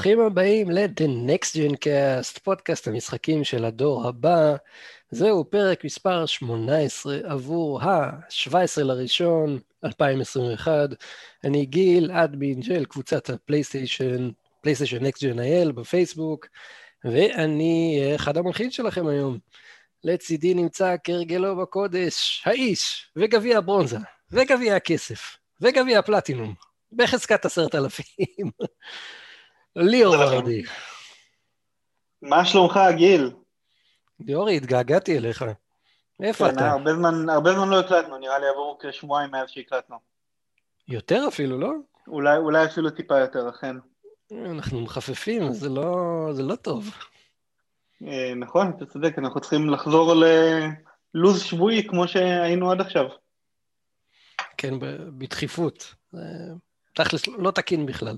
ברוכים הבאים ל-The Next Gen Cast, פודקאסט המשחקים של הדור הבא. זהו פרק מספר 18 עבור ה-17 לראשון 2021. אני גיל, אדמין של קבוצת הפלייסטיישן, פלייסטיישן Next Gen IL בפייסבוק, ואני אחד המלחינים שלכם היום. לצידי נמצא כהרגלו בקודש, האיש, וגביע הברונזה, וגביע הכסף, וגביע הפלטינום, בחזקת עשרת אלפים. ליאור ורדי. מה שלומך, גיל? ליאורי, התגעגעתי אליך. איפה כן, אתה? הרבה זמן, הרבה זמן לא הקלטנו, נראה לי עברו כשבועיים מאז שהקלטנו. יותר אפילו, לא? אולי, אולי אפילו טיפה יותר, אכן. אנחנו מחפפים, זה לא, זה לא טוב. אה, נכון, אתה צודק, אנחנו צריכים לחזור ללו"ז שבועי כמו שהיינו עד עכשיו. כן, בדחיפות. תכלס לא תקין בכלל.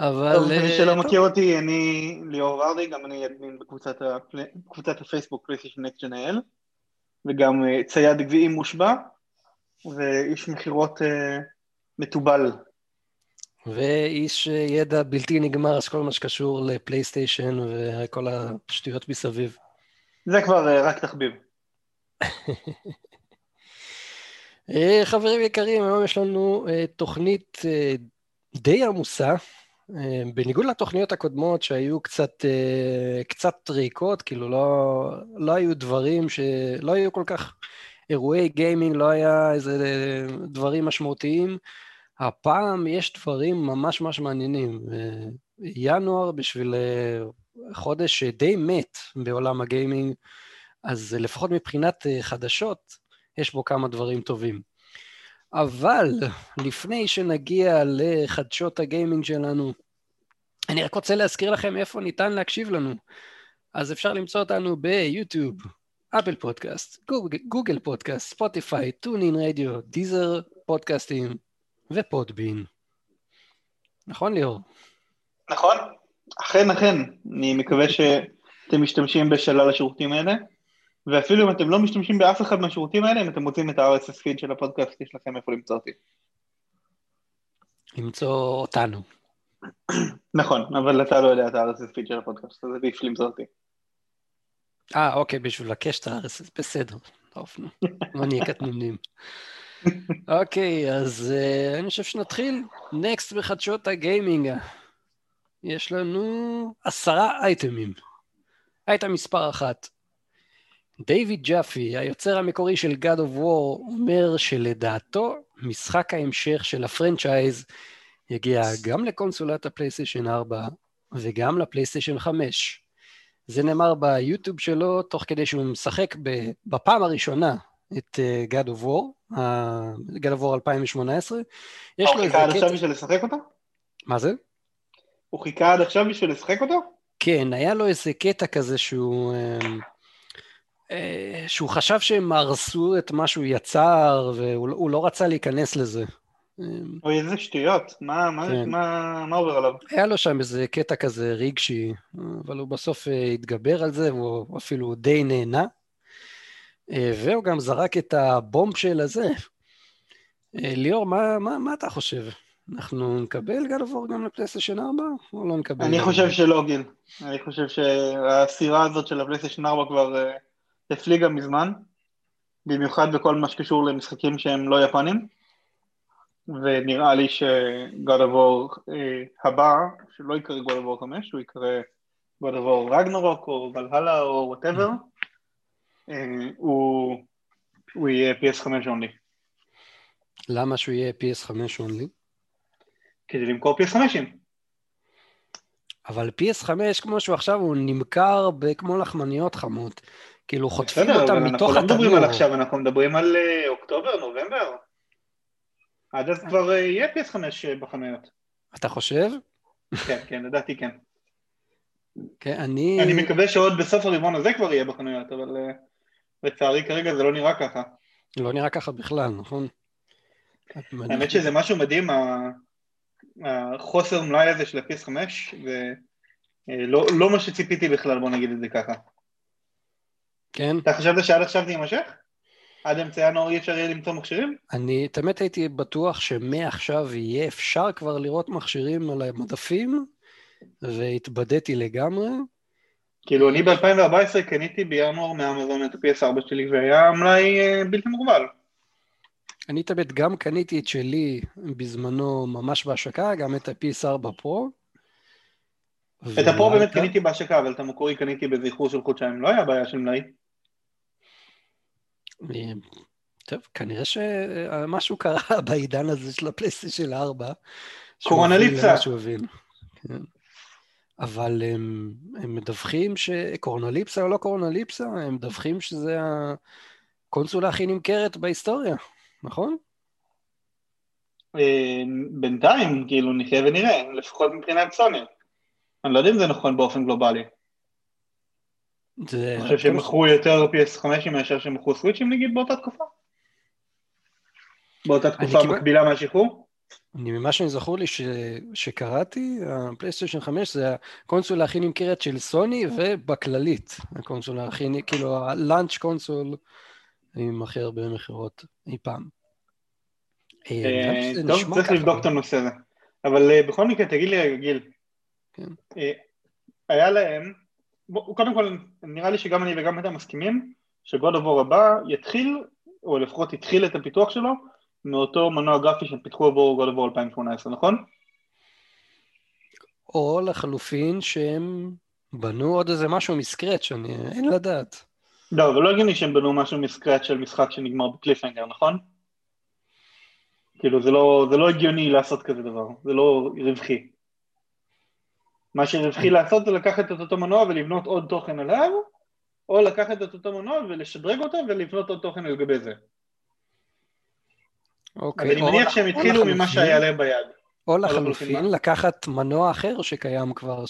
אבל... טוב, למי אה, שלא טוב. מכיר אותי, אני ליאור ורדי, גם אני אדמין בקבוצת, הפייסבוק פלייסטיישן ג'נאל, וגם אה, צייד גביעים מושבע, ואיש מכירות אה, מתובל. ואיש ידע בלתי נגמר, כל מה שקשור לפלייסטיישן וכל השטויות מסביב. זה כבר רק תחביב. חברים יקרים, היום יש לנו תוכנית די עמוסה, בניגוד לתוכניות הקודמות שהיו קצת, אה, קצת ריקות, כאילו לא, לא היו דברים, ש... לא היו כל כך אירועי גיימינג, לא היה איזה אה, דברים משמעותיים. הפעם יש דברים ממש ממש מעניינים. אה, ינואר בשביל אה, חודש די מת בעולם הגיימינג, אז לפחות מבחינת אה, חדשות, יש בו כמה דברים טובים. אבל לפני שנגיע לחדשות הגיימינג שלנו, אני רק רוצה להזכיר לכם איפה ניתן להקשיב לנו. אז אפשר למצוא אותנו ביוטיוב, אפל פודקאסט, גוגל, פודקאסט, ספוטיפיי, טונין רדיו, דיזר פודקאסטים ופודבין. נכון ליאור? נכון? אכן, אכן. אני מקווה שאתם משתמשים בשלל השירותים האלה, ואפילו אם אתם לא משתמשים באף אחד מהשירותים האלה, אם אתם מוצאים את ה-RSS פיד של הפודקאסט, יש לכם איפה למצוא אותי. למצוא אותנו. נכון, אבל אתה לא יודע את ה-RSS פיד של הפודקאסט, אז עדיף למצוא אותי. אה, אוקיי, בשביל לקש את ה-RSS, בסדר. טוב, נו, לא נהיה קטנונים. אוקיי, אז uh, אני חושב שנתחיל. next בחדשות הגיימינג. יש לנו עשרה אייטמים. אייטם מספר אחת. דיוויד ג'אפי, היוצר המקורי של God of War, אומר שלדעתו משחק ההמשך של ה franchise יגיע גם לקונסולת הפלייסטיישן 4 וגם לפלייסטיישן 5. זה נאמר ביוטיוב שלו, תוך כדי שהוא משחק בפעם הראשונה את אה, God of War, God of War 2018. יש הוא לו חיכה עד איזה עכשיו קטע... בשביל לשחק אותו? מה זה? הוא חיכה עד עכשיו בשביל לשחק אותו? כן, היה לו איזה קטע כזה שהוא... אה, שהוא חשב שהם הרסו את מה שהוא יצר, והוא לא- רצה להיכנס לזה. אמ, אוי, איזה שטויות, מה, מה, כן. מה, מה עובר עליו? היה לו שם איזה קטע כזה רגשי, אבל הוא בסוף אה, התגבר על זה, והוא אפילו די נהנה. אה, והוא גם זרק את הבומב של הזה. אה, ליאור, מה, מה, מה אתה חושב? אנחנו נקבל גל עבור גם לפלייסטיישן 4, או לא נקבל? אני חושב שלא, גיל. אני חושב שהסירה הזאת של הפלייסטיישן 4 כבר אה, הפליגה מזמן, במיוחד בכל מה שקשור למשחקים שהם לא יפנים, ונראה לי of War אה, הבא, שלא God of War 5, הוא God of War רגנרוק או ולהלה או whatever, הוא, הוא יהיה PS5 only, למה שהוא יהיה PS5 only? כדי למכור PS5ים. אבל PS5, כמו שהוא עכשיו, הוא נמכר כמו לחמניות חמות. כאילו, חוטפים בסדר, אותם אבל אנחנו מתוך לא מדברים התנור. על עכשיו, אנחנו מדברים על אה, אוקטובר, נובמבר. עד אז כבר אה, יהיה PS5 בחנויות. אתה חושב? כן, כן, לדעתי כן. כן, אני... אני מקווה שעוד בסוף הרבעון הזה כבר יהיה בחנויות, אבל אה, לצערי כרגע זה לא נראה ככה. לא נראה ככה בכלל, נכון? האמת שזה משהו מדהים, החוסר מלאי הזה של ה-PS5, ולא לא מה שציפיתי בכלל, בוא נגיד את זה ככה. כן, אתה חשבת שעד עכשיו זה יימשך? עד אמצע ינואר אי אפשר יהיה למצוא מכשירים? אני תמיד הייתי בטוח שמעכשיו יהיה אפשר כבר לראות מכשירים על המדפים, והתבדיתי לגמרי. כאילו, אני ב-2014 קניתי בינואר מאמזון את ה-PS4 שלי, והיה מלאי אה, בלתי מוגבל. אני תמיד גם קניתי את שלי בזמנו ממש בהשקה, גם את ה-PS4 פרו. את הפרו באמת קניתי בהשקה, אבל את המקורי קניתי בזיכור של חודשיים, לא היה בעיה של מלאי. טוב, כנראה שמשהו קרה בעידן הזה של הפלייסטיישן 4. קורונה ליפסה. כן. אבל הם, הם מדווחים שקורונליפסה או לא קורונליפסה, הם מדווחים שזה הקונסולה הכי נמכרת בהיסטוריה, נכון? אה, בינתיים, כאילו, נחיה ונראה, לפחות מבחינת סוני. אני לא יודע אם זה נכון באופן גלובלי. זה... אני חושב שהם מכרו יותר PS5 מאשר שהם מכרו סוויצ'ים נגיד באותה תקופה? באותה תקופה מקבילה מהשחרור? אני, ממה שאני זכור לי ש, שקראתי, הפלייסטיישן 5 זה הקונסולה הכי נמכרת של סוני ובכללית, הקונסולה הכי, כאילו ה launch console עם הכי הרבה מכירות אי פעם. אה, אה, טוב, צריך לבדוק את הנושא הזה. אבל אה, בכל מקרה, תגיד לי, גיל, כן. היה להם, קודם כל, נראה לי שגם אני וגם אתה מסכימים שגוד אבור הבא יתחיל, או לפחות התחיל את הפיתוח שלו, מאותו מנוע גרפי שהם פיתחו עבור of War 2018, נכון? או לחלופין שהם בנו עוד איזה משהו מסקרץ', אני... אין לדעת. לא, אבל לא הגיוני שהם בנו משהו מסקרץ' של משחק שנגמר בקליפנגר, נכון? כאילו זה לא, זה לא הגיוני לעשות כזה דבר, זה לא רווחי. מה שרווחי לעשות זה לקחת את אותו מנוע ולבנות עוד תוכן עליו, או לקחת את אותו מנוע ולשדרג אותו ולבנות עוד תוכן על גבי זה. אוקיי. אבל אני מניח שהם התחילו ממה שהיה להם ביד. או לחלופין, לקחת מנוע אחר שקיים כבר,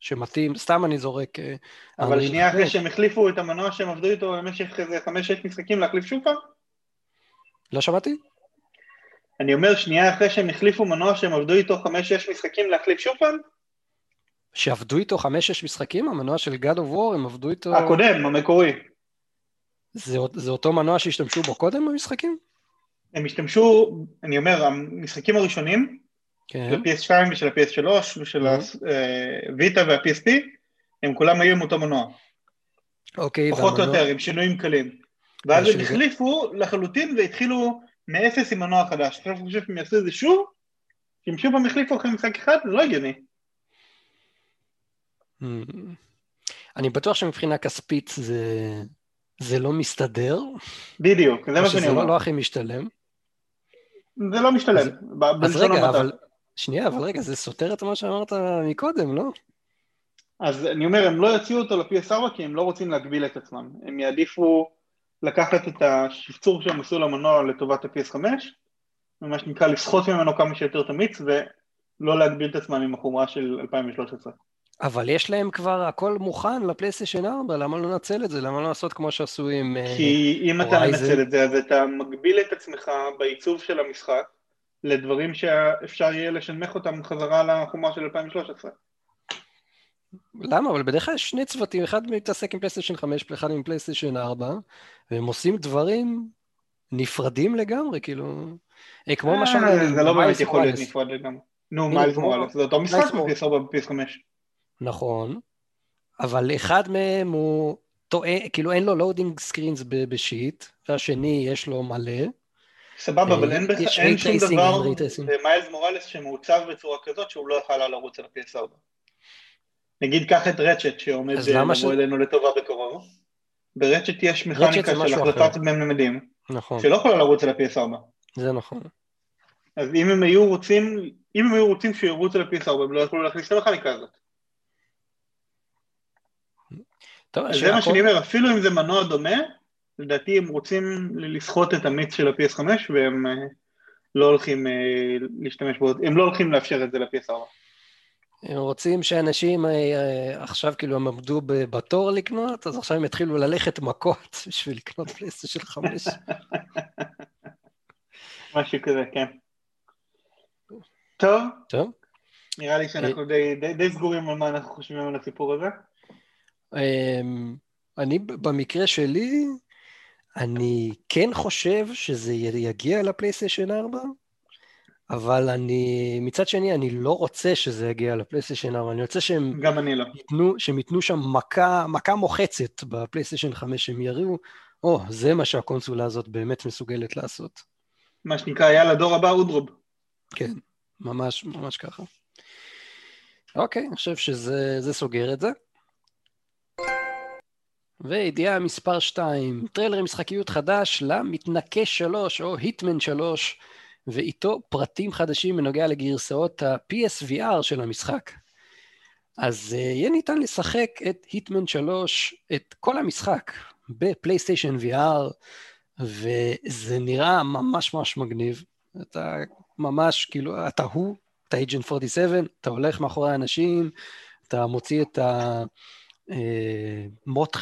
שמתאים, סתם אני זורק... אה, אבל שנייה אחרי שהם החליפו את המנוע שהם עבדו איתו במשך איזה חמש-שש משחקים להחליף שוב פעם? לא שמעתי? אני אומר שנייה אחרי שהם החליפו מנוע שהם עבדו איתו חמש-שש משחקים להחליף שוב פעם? שעבדו איתו חמש-שש משחקים? המנוע של God of War, הם עבדו איתו... הקודם, המקורי. זה, זה אותו מנוע שהשתמשו בו קודם במשחקים? הם השתמשו, אני אומר, המשחקים הראשונים, כן. של ה-PS2 ושל ה-PS3 ושל הוויטה וה-PSP, הם כולם היו עם אותו מנוע. אוקיי, פחות או יותר, עם שינויים קלים. ואז הם החליפו לחלוטין והתחילו מאפס עם מנוע חדש. עכשיו אני חושב שהם יעשו את זה שוב, אם שוב הם החליפו אחרי משחק אחד, זה לא הגיוני. Hmm. אני בטוח שמבחינה כספית זה, זה לא מסתדר. בדיוק, זה מה שאני אומר. שזה לא הכי משתלם. זה לא משתלם. אז, אז רגע, אבל... שנייה, אבל רגע, זה סותר את מה שאמרת מקודם, לא? אז אני אומר, הם לא יוציאו אותו ל-PS4 כי הם לא רוצים להגביל את עצמם. הם יעדיפו לקחת את השפצור שהם עשו למנוע לטובת ה-PS5, ומה שנקרא לסחוט ממנו כמה שיותר תמיץ, ולא להגביל את עצמם עם החומרה של 2013. אבל יש להם כבר הכל מוכן לפלייסטיישן 4, למה לא לנצל את זה? למה לא לעשות כמו שעשו עם אה, כי אם אתה מנצל את זה, אז אתה מגביל את עצמך בעיצוב של המשחק לדברים שאפשר יהיה לשנמך אותם חזרה לחומרה של 2013. למה? אבל בדרך כלל יש שני צוותים, אחד מתעסק עם פלייסטיישן 5 ואחד עם פלייסטיישן 4, והם עושים דברים נפרדים לגמרי, כאילו... אה, כמו מה שאומרים, זה לא באמת יכול להיות נפרד לגמרי. נו, מיילס מוראלס, זה אותו משחק בפס 4 בפס 5. נכון, אבל אחד מהם הוא טועה, כאילו אין לו loading screens בשיט, והשני יש לו מלא. סבבה, אבל אין, בח... אין שום דבר במיילס מוראלס שמעוצב בצורה כזאת שהוא לא יוכל לרוץ על ה-PS4. נגיד קח את רצ'ט שעומד לבוא ש... אלינו לטובה בקרוב. ברצ'ט יש מכניקה של החלפת ממדים, נכון. שלא יכולה לרוץ על ה-PS4. זה נכון. אז אם הם היו רוצים, אם הם היו רוצים שירוץ על ה-PS4 הם לא יכולו להכניס את המכניקה הזאת. טוב, זה מה שאני אומר, אפילו אם זה מנוע דומה, לדעתי הם רוצים לסחוט את המיץ של ה-PS5 והם אה, לא הולכים אה, להשתמש בו, הם לא הולכים לאפשר את זה ל-PS4. הם רוצים שאנשים אה, עכשיו כאילו הם עמדו בתור לקנות, אז עכשיו הם יתחילו ללכת מכות בשביל לקנות פלייסטיישן חמש. משהו כזה, כן. טוב. טוב. נראה לי שאנחנו די, די, די סגורים על מה אנחנו חושבים על הסיפור הזה. אמ, אני, במקרה שלי, אני כן חושב שזה יגיע לפלייסטיישן 4, אבל אני, מצד שני, אני לא רוצה שזה יגיע לפלייסטיישן 4, אני רוצה שהם... גם אני לא. ייתנו, שהם ייתנו שם מכה, מכה מוחצת בפלייסטיישן 5, שהם יראו, או, oh, זה מה שהקונסולה הזאת באמת מסוגלת לעשות. מה שנקרא, יאללה, דור הבא אודרוב. כן, ממש, ממש ככה. אוקיי, אני חושב שזה סוגר את זה. וידיעה מספר 2, טריילר משחקיות חדש למתנקש 3 או היטמן 3, ואיתו פרטים חדשים בנוגע לגרסאות ה-PSVR של המשחק. אז uh, יהיה ניתן לשחק את היטמן 3, את כל המשחק, בפלייסטיישן VR, וזה נראה ממש ממש מגניב. אתה ממש, כאילו, אתה הוא, אתה agent 47, אתה הולך מאחורי האנשים, אתה מוציא את ה... אה, מוט,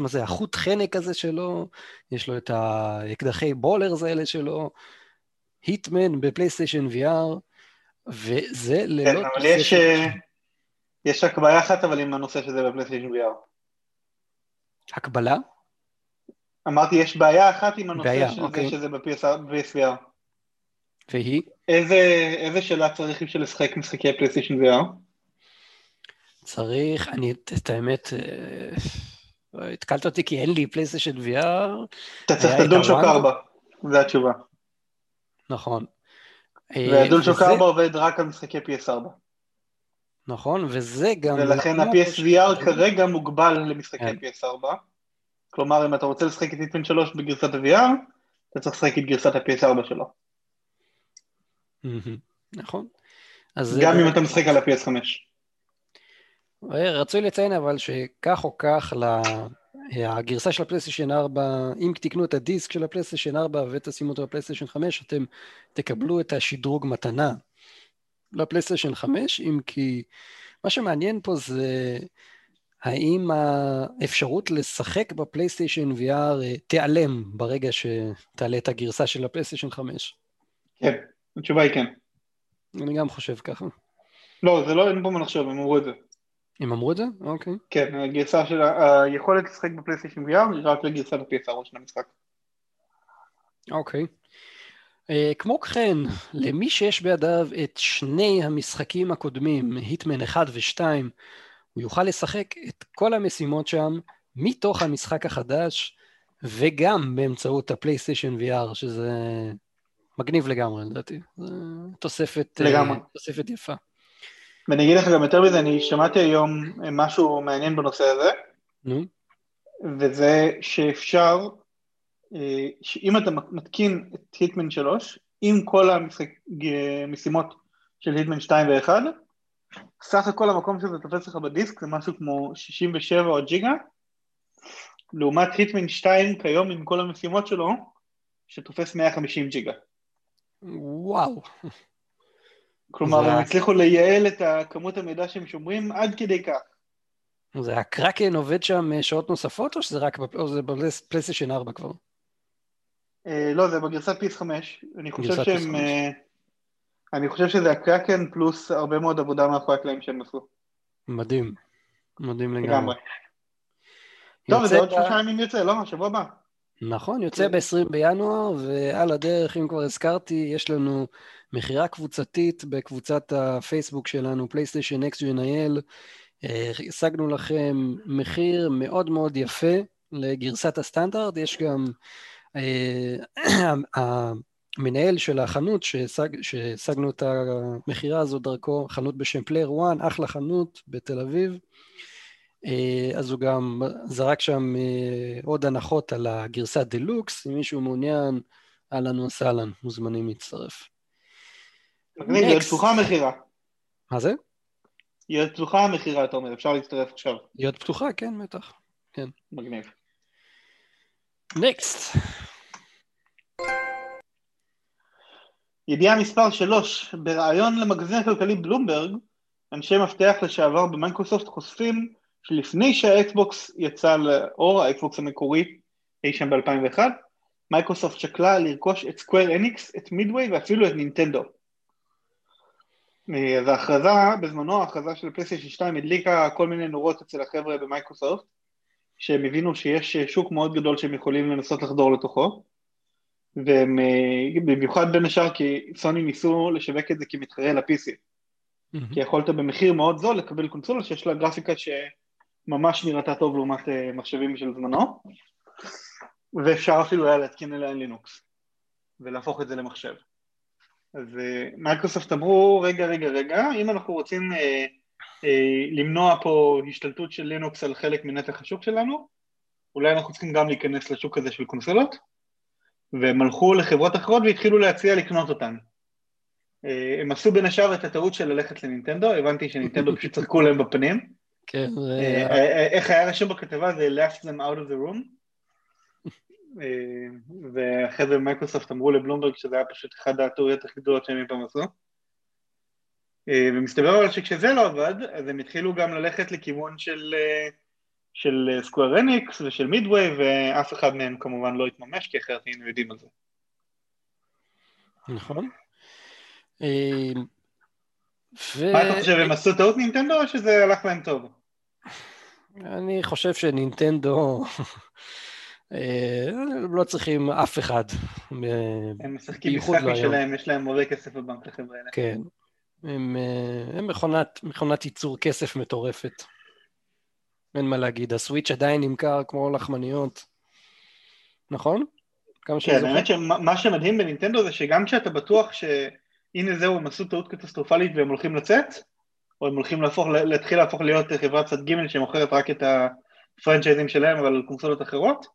מה זה, החוט חנק הזה שלו, יש לו את האקדחי בולרס האלה שלו, היטמן בפלייסטיישן VR, וזה ללא... כן, אבל יש, אה, יש רק בעיה אחת אבל עם הנושא שזה בפלייסטיישן VR. הקבלה? אמרתי, יש בעיה אחת עם הנושא בעיה, של אוקיי. זה שזה ב-PSVR. והיא? איזה, איזה שאלה צריך בשביל לשחק משחקי פלייסטיישן VR? צריך, אני, את האמת, אה, התקלת אותי כי אין לי פלייסטיישן VR. אתה צריך היה את הדולשוק יתרון? 4, זו התשובה. נכון. אה, והדולשוק וזה- 4 עובד רק על משחקי PS4. נכון, וזה גם... ולכן לא- ה-PSVR כרגע מוגבל למשחקי כן. PS4. כלומר, אם אתה רוצה לשחק את היטמן 3 בגרסת ה-VR, אתה צריך לשחק את גרסת ה-PS4 שלו. נכון. גם אם אתה משחק על ה-PS5. אה, רצוי לציין אבל שכך או כך, הגרסה של הפלייסטיישן 4, אם תקנו את הדיסק של הפלייסטיישן 4 ותשימו אותו בפלייסטיישן 5, אתם תקבלו את השדרוג מתנה לפלייסטיישן 5, אם כי מה שמעניין פה זה האם האפשרות לשחק בפלייסטיישן VR אה, תיעלם ברגע שתעלה את הגרסה של הפלייסטיישן 5. כן, התשובה היא כן. אני גם חושב ככה. לא, זה לא, אין פה מה לחשוב, הם אמרו את זה. הם אמרו את זה? אוקיי. כן, הגרסה של ה- היכולת לשחק בפלייסטיישן VR היא רק לגרסת ה-PS4 של המשחק. אוקיי. אה, כמו כן, למי שיש בידיו את שני המשחקים הקודמים, היטמן 1 ו-2, הוא יוכל לשחק את כל המשימות שם מתוך המשחק החדש, וגם באמצעות הפלייסטיישן VR, שזה מגניב לגמרי לדעתי. זה תוספת, אה, לגמרי. תוספת יפה. ואני אגיד לך גם יותר מזה, אני שמעתי היום משהו מעניין בנושא הזה, נו, וזה שאפשר, אה, שאם אתה מתקין את היטמן 3, עם כל המשימות של היטמן 2 ו-1, סך הכל המקום שזה תופס לך בדיסק זה משהו כמו 67 או ג'יגה, לעומת היטמן 2 כיום עם כל המשימות שלו, שתופס 150 ג'יגה. וואו. כלומר, הם הצליחו לייעל את כמות המידע שהם שומרים עד כדי כך. זה הקרקן עובד שם אה, שעות נוספות, או שזה רק בפלייסטיישן 4 כבר? אה, לא, זה בגרסת פיס 5, אני חושב שהם... PS5. אה, אני חושב שזה הקרקן פלוס הרבה מאוד עבודה מאחורי הקלעים שהם עשו. מדהים. מדהים לגמרי. טוב, זה עוד שלושה ימים יוצא, לא? שבוע הבא. נכון, יוצא כן. ב-20 בינואר, ועל הדרך, אם כבר הזכרתי, יש לנו מכירה קבוצתית בקבוצת הפייסבוק שלנו, פלייסטיישן נקסט GNIL. אה, השגנו לכם מחיר מאוד מאוד יפה לגרסת הסטנדרט, יש גם אה, המנהל של החנות שהשג- שהשגנו את המכירה הזו דרכו, חנות בשם פלייר 1, אחלה חנות בתל אביב. אה, אז הוא גם זרק שם אה, עוד הנחות על הגרסת דלוקס, אם מישהו מעוניין, אהלן וסהלן, מוזמנים להצטרף. מגניב, היא עוד. פתוחה המכירה. מה זה? היא עוד פתוחה המכירה, אתה אומר, אפשר להצטרף עכשיו. היא עוד פתוחה? כן, בטח. מגניב. Next. ידיעה מספר 3, בריאיון למגזין הכלכלי בלומברג, אנשי מפתח לשעבר במייקרוסופט חושפים שלפני שהאקסבוקס יצא לאור, האקסבוקס המקורי אי שם ב-2001, מייקרוסופט שקלה לרכוש את סקוויר אניקס, את מידווי ואפילו את נינטנדו. אה, אז ההכרזה, בזמנו ההכרזה של פלייסטיישן 2 הדליקה כל מיני נורות אצל החבר'ה במייקרוסופט, שהם הבינו שיש שוק מאוד גדול שהם יכולים לנסות לחדור לתוכו, ובמיוחד בין השאר כי סוני ניסו לשווק את זה כמתחרה ל-PC. כי יכולת במחיר מאוד זול לקבל קונסולה שיש לה גרפיקה שממש נראתה טוב לעומת אה, מחשבים של זמנו, ואפשר אפילו היה להתקין עליה לינוקס, ולהפוך את זה למחשב. אז אה, מייקרוסופט אמרו, רגע, רגע, רגע, אם אנחנו רוצים אה, אה, למנוע פה השתלטות של לינוקס על חלק מנתח השוק שלנו, אולי אנחנו צריכים גם להיכנס לשוק הזה של קונסולות, והם הלכו לחברות אחרות והתחילו להציע לקנות אותן. אה, הם עשו בין השאר את הטעות של ללכת לנינטנדו, הבנתי שנינטנדו פשוט צחקו להם בפנים. כן. אה, אה, איך היה רשום בכתבה זה laughed them out of the room. ואחרי זה מייקרוסופט אמרו לבלומברג שזה היה פשוט אחד הטעויות הכי גדולות שהם אי פעם עשו. ומסתבר אבל שכשזה לא עבד, אז הם התחילו גם ללכת לכיוון של, של Square Enix ושל Midway, ואף אחד מהם כמובן לא התממש, כי אחרת היינו יודעים על זה. נכון. ו... מה אתה חושב, הם עשו טעות נינטנדו או שזה הלך להם טוב? אני חושב שנינטנדו אה, לא צריכים אף אחד. הם משחקים משחק משלהם, יש להם הרבה כסף בבנק לחברה האלה. כן. הם, אה, הם מכונת, מכונת ייצור כסף מטורפת. אין מה להגיד, הסוויץ' עדיין נמכר כמו לחמניות, נכון? כמה כן, האמת שמה שמדהים בנינטנדו זה שגם כשאתה בטוח שהנה זהו, הם עשו טעות קטסטרופלית והם הולכים לצאת, או הם הולכים להפוך, להתחיל להפוך להיות חברת צד ג' שמוכרת רק את הפרנצ'ייזים שלהם אבל קונסולות אחרות,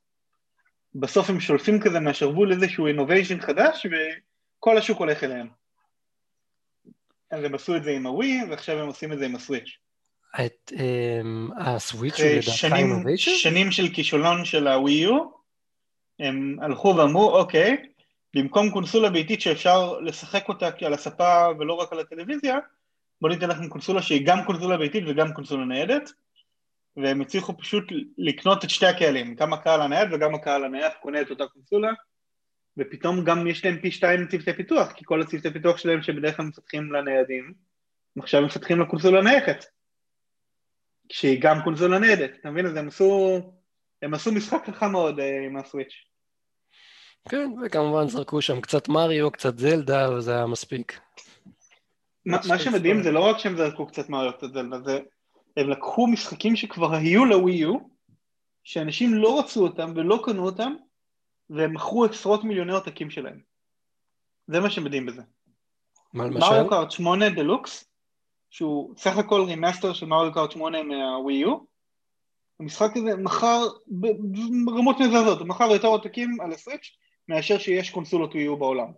בסוף הם שולפים כזה מהשרוול איזשהו אינוביישן חדש וכל השוק הולך אליהם. אז הם עשו את זה עם הווי ועכשיו הם עושים את זה עם הסוויץ'. את um, הסוויץ' הוא לדעתך אינוביישן? שנים של כישלון של הווי יו, הם הלכו ואמרו אוקיי, במקום קונסולה ביתית שאפשר לשחק אותה על הספה ולא רק על הטלוויזיה, בוא ניתן לכם קונסולה שהיא גם קונסולה ביתית וגם קונסולה ניידת, והם הצליחו פשוט לקנות את שתי הקהלים, גם הקהל הנייד וגם הקהל הנייד קונה את אותה קונסולה, ופתאום גם יש להם פי שתיים צוותי פיתוח, כי כל הצוותי פיתוח שלהם שבדרך כלל מפתחים לניידים, עכשיו מפתחים לקונסולה נייחת, שהיא גם קונסולה ניידת, אתה מבין? אז הם עשו, הם עשו משחק חכם מאוד אה, עם הסוויץ'. כן, וכמובן זרקו שם קצת מריו, קצת זלדה, וזה היה מספיק. מה שמדהים זה לא רק שהם זרקו קצת מריו, קצת זלדה, זה הם לקחו משחקים שכבר היו לווי יו, שאנשים לא רצו אותם ולא קנו אותם, והם מכרו עשרות מיליוני עותקים שלהם. זה מה שמדהים בזה. מה למשל? Mario Kart 8 דלוקס, שהוא סך הכל remaster של Mario Kart 8 מה Wii U, המשחק הזה מכר ברמות מזעזעות, הוא מכר יותר עותקים על הסוויץ' מאשר שיש קונסולות ווי יו בעולם.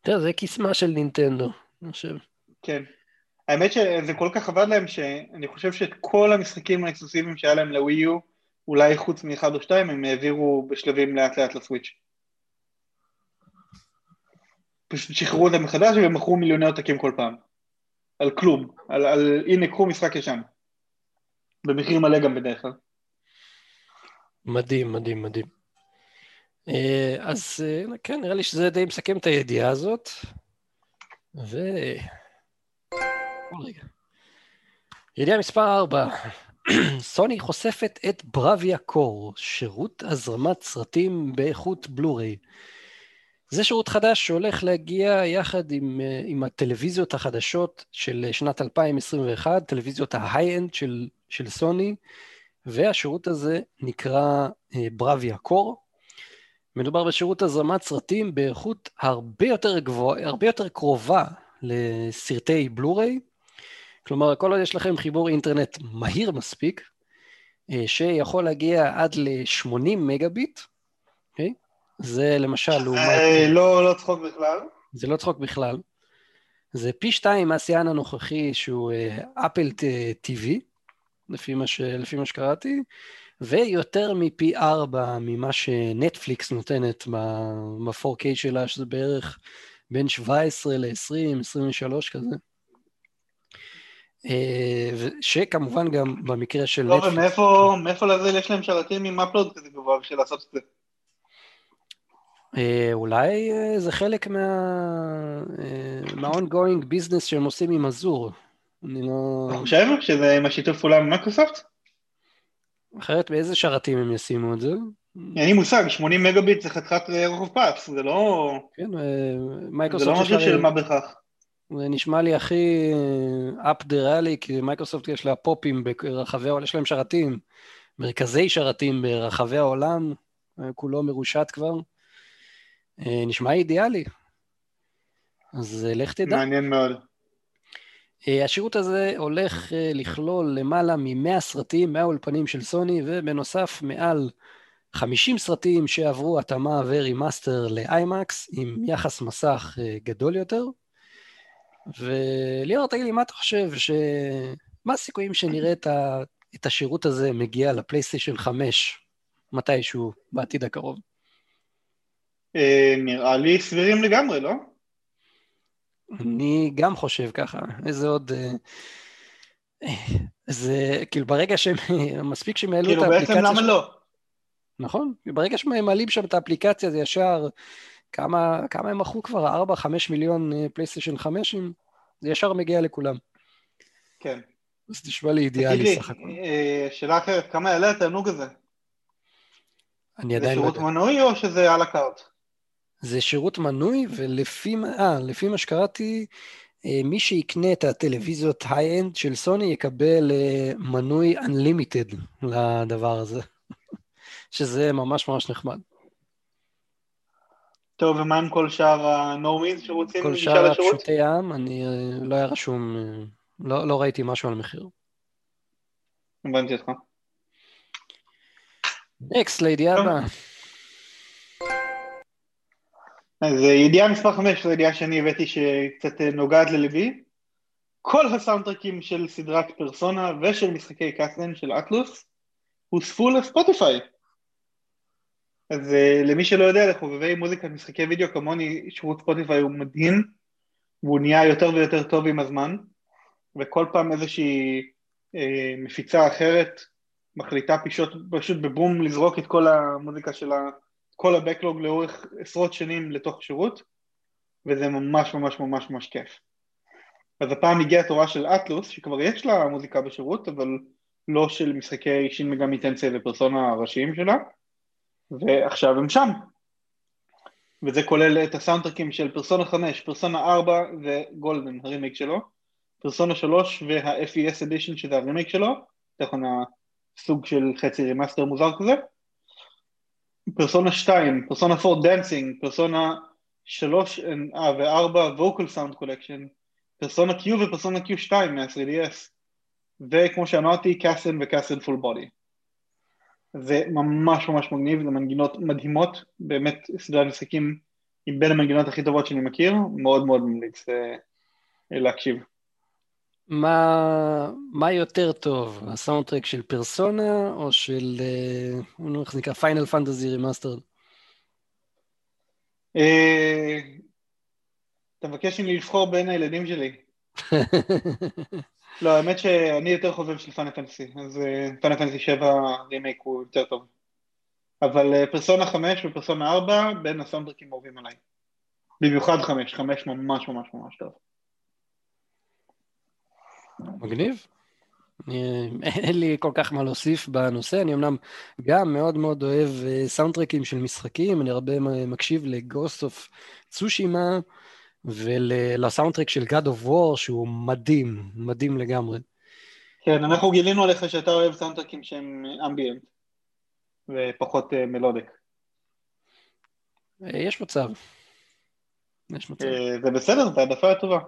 אתה יודע, זה קיסמה של נינטנדו, אני חושב. כן. האמת שזה כל כך עבד להם שאני חושב שאת כל המשחקים האקסקלוסיביים שהיה להם לווי יו, אולי חוץ מאחד או שתיים, הם העבירו בשלבים לאט לאט לסוויץ'. פשוט שחררו אותם מחדש ומכרו מיליוני עותקים כל פעם. על כלום, על, על הנה קחו משחק ישן. במחיר מלא גם בדרך כלל. מדהים, מדהים, מדהים. אה, אז אה, כן, נראה לי שזה די מסכם את הידיעה הזאת. ו... רגע. ידיעה מספר 4, סוני חושפת את בראביה קור, שירות הזרמת סרטים באיכות בלו-ריי. זה שירות חדש שהולך להגיע יחד עם, עם הטלוויזיות החדשות של שנת 2021, טלוויזיות ההיי-אנד של, של סוני, והשירות הזה נקרא בראביה קור. מדובר בשירות הזרמת סרטים באיכות הרבה יותר גבוהה, הרבה יותר קרובה לסרטי בלו-ריי, כלומר, כל עוד יש לכם חיבור אינטרנט מהיר מספיק, אה, שיכול להגיע עד ל-80 מגביט, okay? זה למשל לעומת... אה, לא, לא צחוק בכלל. זה לא צחוק בכלל. זה פי שתיים מהשיאן הנוכחי שהוא אפל אה, TV, לפי מה, ש... לפי מה שקראתי, ויותר מפי ארבע ממה שנטפליקס נותנת ב-4K שלה, שזה בערך בין 17 ל-20, 23 כזה. אה, שכמובן גם במקרה של נטפליקס... טוב, ומאיפה מאיפה לזה יש להם שרתים עם אפלוד כזה גבוה בשביל לעשות את זה? אה, אולי אה, זה חלק מה... מה- ongoing business שהם עושים עם Azure. אני לא... אתה חושב שזה עם השיתוף פעולה עם מייקרוסופט? אחרת באיזה שרתים הם ישימו את זה? אין לי מושג, 80 מגה ביט זה חתיכת רוחב פס, זה לא... כן, אה, זה מייקרוסופט לא משהו של מה בכך. זה נשמע לי הכי אה, up their alley, כי מייקרוסופט יש לה פופים ברחבי העולם, יש להם שרתים, מרכזי שרתים ברחבי העולם, אה, כולו מרושת כבר. אה, נשמע אידיאלי. אז אה, לך תדע. מעניין מאוד. אה, השירות הזה הולך אה, לכלול למעלה מ-100 סרטים מהאולפנים של סוני, ובנוסף מעל 50 סרטים שעברו התאמה ו remaster ל IMAX עם יחס מסך אה, גדול יותר. וליאור, תגיד לי, מה אתה חושב, ש... מה הסיכויים שנראה את, ה... את השירות הזה מגיע לפלייסטיישן 5 מתישהו בעתיד הקרוב? אה, נראה לי סבירים לגמרי, לא? אני גם חושב ככה, איזה עוד... אה, אה, זה כאילו ברגע שהם, מספיק שהם יעלו את כאילו בעצם האפליקציה... למה ש- לא? נכון, ברגע שהם מעלים שם את האפליקציה זה ישר, כמה, כמה הם מכרו כבר? 4-5 מיליון אה, פלייסטיישן 5? זה ישר מגיע לכולם. כן. אז נשמע לי אידיאלי לי, סך הכל. אה, שאלה אחרת, כמה יעלה התענוג הזה? אני זה עדיין לא שירות יודע. מנוי או שזה א-לה קארט? זה שירות מנוי, ולפי מה- אה, מה שקראתי, אה, מי שיקנה את הטלוויזיות high-end של סוני יקבל אה, מנוי Unlimited לדבר הזה, שזה ממש ממש נחמד. טוב, ומה עם כל שאר ה normies שרוצים כל שאר? הפשוטי העם, אני לא היה רשום, לא, לא ראיתי משהו על מחיר. הבנתי אותך. next, לידיעה. הבאה. אז אה, ידיעה מספר 5 זו ידיעה שאני הבאתי שקצת אה, נוגעת לליבי. כל הסאונדטרקים של סדרת פרסונה ושל משחקי Catherine של אטלוס הוספו ל Spotify. אז אה, למי שלא יודע, לחובבי מוזיקת משחקי וידאו כמוני, שירות Spotify הוא מדהים, והוא נהיה יותר ויותר טוב עם הזמן, וכל פעם איזושהי אה, מפיצה אחרת מחליטה פשוט, פשוט בבום לזרוק את כל המוזיקה שלה, כל הבקלוג לאורך עשרות שנים לתוך שירות, וזה ממש ממש ממש ממש כיף. אז הפעם הגיעה תורה של אטלוס, שכבר יש לה מוזיקה בשירות, אבל לא של משחקי שין מגמי טנסי ופרסונה הראשיים שלה, ועכשיו הם שם. וזה כולל את הסאונדטרקים של פרסונה 5, פרסונה 4 Golden, ה remake שלו, פרסונה 3 וה-FES edition שזה הרימייק שלו, תכף סוג של חצי remaster מוזר כזה, פרסונה 2, פרסונה 4 Dancing, פרסונה 3 ו-4 Vocal Sound Collection, פרסונה Q ופרסונה Q2 מה-3DS, וכמו שאמרתי, Catherine ו Catherine Full Body. זה ממש ממש מגניב, זה מנגינות מדהימות, באמת סדרת משחקים עם בין המנגינות הכי טובות שאני מכיר, מאוד מאוד ממליץ אה, להקשיב. מה, מה יותר טוב, הסאונדטרק של פרסונה או של, אה, נו, איך זה נקרא? Final Fantasy Remastered? אתה מבקש ממני לבחור בין הילדים שלי. לא, האמת שאני יותר חובב של Final Fantasy, אז Final Fantasy 7 רימייק הוא יותר טוב. אבל אה, פרסונה 5 ופרסונה 4 בין הסאונדטרקים אהובים עליי. במיוחד 5, 5 ממש ממש ממש טוב. מגניב. אני, אין לי כל כך מה להוסיף בנושא, אני אמנם גם מאוד מאוד אוהב אה, סאונדטרקים של משחקים, אני הרבה מקשיב ל Ghost of Tsushima ולסאונדטרק של God of War שהוא מדהים, מדהים לגמרי. כן, אנחנו גילינו עליך שאתה אוהב סאונדטרקים שהם אמביאנט ופחות אה, מלודק. אה, יש מצב. יש מצב. אה, זה בסדר, זה העדפה טובה.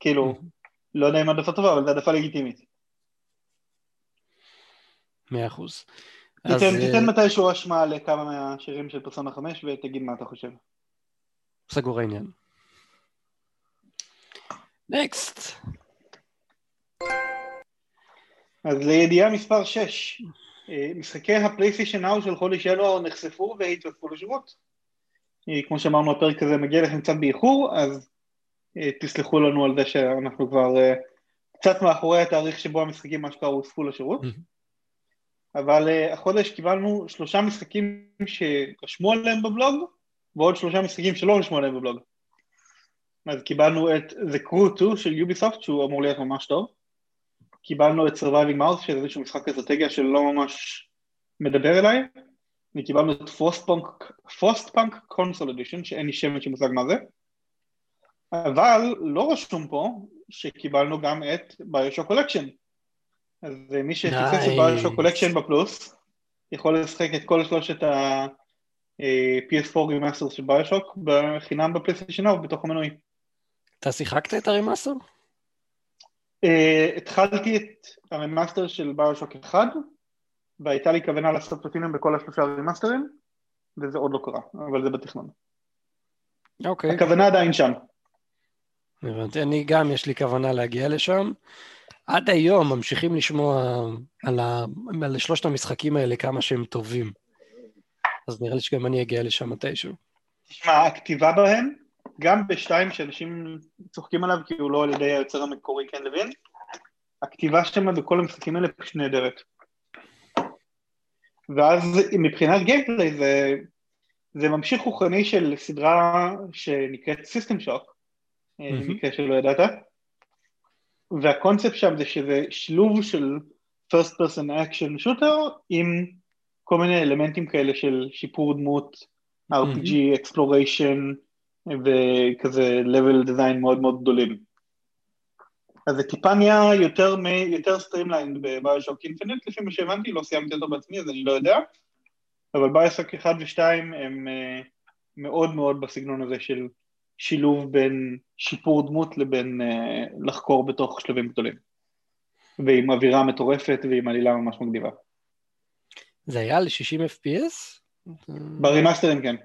כאילו, לא יודע אם העדפה טובה, אבל זה העדפה לגיטימית. מאה אחוז. תיתן, אז, תיתן אה, מתישהו השמעה לכמה מהשירים של פרסונה 5 ותגיד מה אתה חושב. סגור העניין. נקסט. אז לידיעה מספר 6, משחקי הפלייסטיישן נאו של חודש ינואר נחשפו והתווספו לשירות. אה, כמו שאמרנו, הפרק הזה מגיע לכם קצת באיחור, אז אה, תסלחו לנו על זה שאנחנו כבר אה, קצת מאחורי התאריך שבו המשחקים אשכרה הוספו לשירות. אבל uh, החודש קיבלנו שלושה משחקים שרשמו עליהם בבלוג, ועוד שלושה משחקים שלא רשמו עליהם בבלוג. אז קיבלנו את The Crew 2 של יוביסופט, שהוא אמור להיות ממש טוב. קיבלנו את Surviving Mars, שזה איזשהו משחק אסטרטגיה שלא ממש מדבר אליי. וקיבלנו את Frostpunk Console Edition, שאין לי שמץ של מושג מה זה, אבל לא רשום פה שקיבלנו גם את BioShock Collection. אז מי שפיספס את BioShock Collection בפלוס, יכול לשחק את כל שלושת ה-PS4 remaster של BioShock בחינם בפלייסטיישן או בתוך המנוי. אתה שיחקת את ה remaster? אה, התחלתי את ה remaster של BioShock 1, והייתה לי כוונה לעשות פלטינום בכל השלושה remaster ים, וזה עוד לא קרה, אבל זה בתכנון. אוקיי. Okay. הכוונה עדיין שם. הבנתי, אני גם יש לי כוונה להגיע לשם. עד היום ממשיכים לשמוע על, ה... על שלושת המשחקים האלה כמה שהם טובים. אז נראה לי שגם אני אגיע לשם מתישהו. תשמע, הכתיבה בהם, גם בשתיים שאנשים צוחקים עליו כי הוא לא על ידי היוצר המקורי קן לוין, הכתיבה שם בכל המשחקים האלה פשוט נהדרת. ואז מבחינת גיימפליי זה, זה ממשיך רוחני של סדרה שנקראת System Shock, במקרה שלא ידעת, והקונספט שם זה שזה שילוב של first person action shooter עם כל מיני אלמנטים כאלה של שיפור דמות, RPG, exploration וכזה level design מאוד מאוד גדולים. אז זה טיפה נהיה יותר. יותר streamlined ב BioShock Infinite, לפי מה שהבנתי, לא סיימתי אותו בעצמי אז אני לא יודע, אבל BioShock 1 ו-2 הם uh, מאוד מאוד בסגנון הזה של שילוב בין שיפור דמות לבין uh, לחקור בתוך שלבים גדולים. ועם אווירה מטורפת ועם עלילה ממש מגניבה. זה היה ל-60 FPS? ברימאסטרים כן.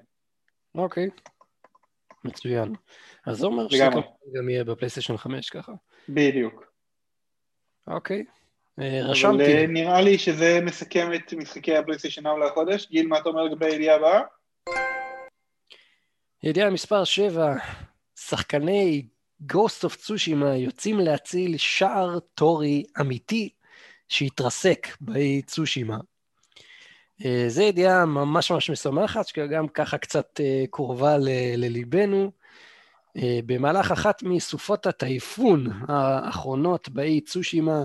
אוקיי, מצוין. אז זה אומר שזה גם יהיה בפלייסטיישן 5 ככה. בדיוק. אוקיי, אה, רשמתי. אבל נראה לי שזה מסכם את משחקי הפלייסטיישן אאו לחודש. גיל, מה אתה אומר לגבי הידיעה הבאה? ידיעה מספר 7, שחקני Ghost of Tsushima יוצאים להציל שער טורי אמיתי שהתרסק באי צושימה. אה, זו ידיעה ממש ממש משמחת, שגם ככה קצת אה, קרובה לליבנו. אה, במהלך אחת מסופות הטייפון האחרונות באי צושימה,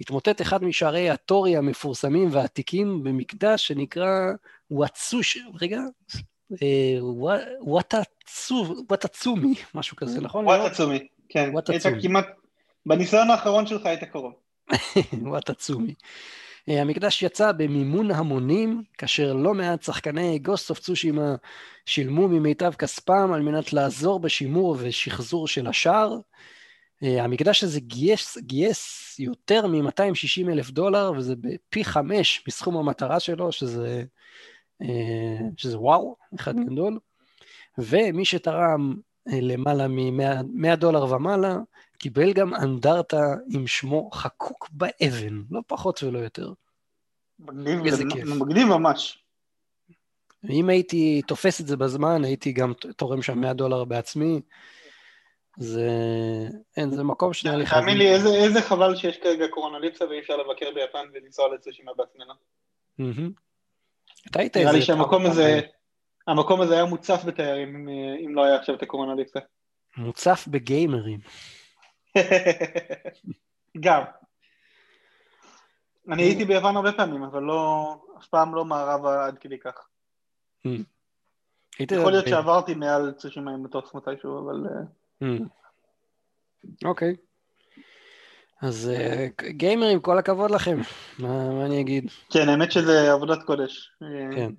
התמוטט אחד משערי הטורי המפורסמים והעתיקים במקדש שנקרא וואטסוש... רגע, וואטצומי, משהו כזה, נכון? וואטצומי, כן. וואטצומי. כמעט, בניסיון האחרון שלך היית קרוב. וואטצומי. אה, המקדש יצא במימון המונים, כאשר לא מעט שחקני גוסט אוף צושימה שילמו ממיטב כספם על מנת לעזור בשימור ושחזור של השער. אה, המקדש הזה גייס, גייס יותר מ-260 אלף דולר, וזה בפי חמש מסכום המטרה שלו, שזה, אה, שזה וואו, אחד גדול. ומי שתרם למעלה מ-100 דולר ומעלה, קיבל גם אנדרטה עם שמו חקוק באבן, לא פחות ולא יותר. מגניב, איזה כיף. מגניב ממש. אם הייתי תופס את זה בזמן, הייתי גם תורם שם 100 דולר בעצמי. זה... אין, זה מקום לי חייב. תאמין לי, איזה, איזה חבל שיש כרגע קורונליפסה ואי אפשר לבקר ביפן ולנסוע לצושימה בעצמנו. אתה היית איזה... נראה לי שהמקום הזה, המקום הזה היה מוצף בתיירים אם, לא היה עכשיו את הקורונליפסה. מוצף בגיימרים. גם. אני הייתי ביוון הרבה פעמים, אבל לא, אף פעם לא מערבה עד כדי כך. יכול להיות שעברתי מעל עם מטוס מתישהו, אבל... אה, אוקיי. אז אה, גיימרים, כל הכבוד לכם, מה אני אגיד? כן, האמת שזה עבודת קודש. כן,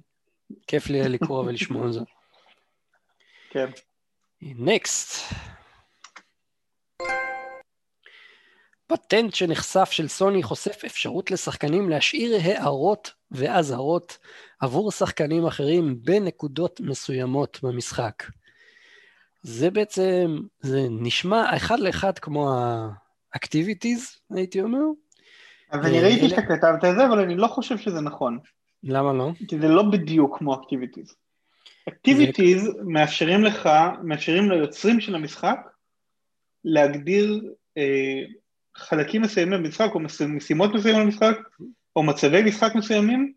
כיף לי לקרוא ולשמוע על זה. כן. נקסט. פטנט שנחשף של סוני חושף אפשרות לשחקנים להשאיר הערות ואזהרות עבור שחקנים אחרים בנקודות מסוימות במשחק. זה בעצם, זה נשמע אחד לאחד כמו ה activities, הייתי אומר. אז אני ראיתי שאתה כתבת את זה, אבל אני לא חושב שזה נכון. למה לא? כי זה לא בדיוק כמו activities. activities מאפשרים לך, מאפשרים ליוצרים של המשחק להגדיר אה, חלקים מסוימים במשחק, או משימות מסוימים במשחק, או מצבי משחק מסוימים,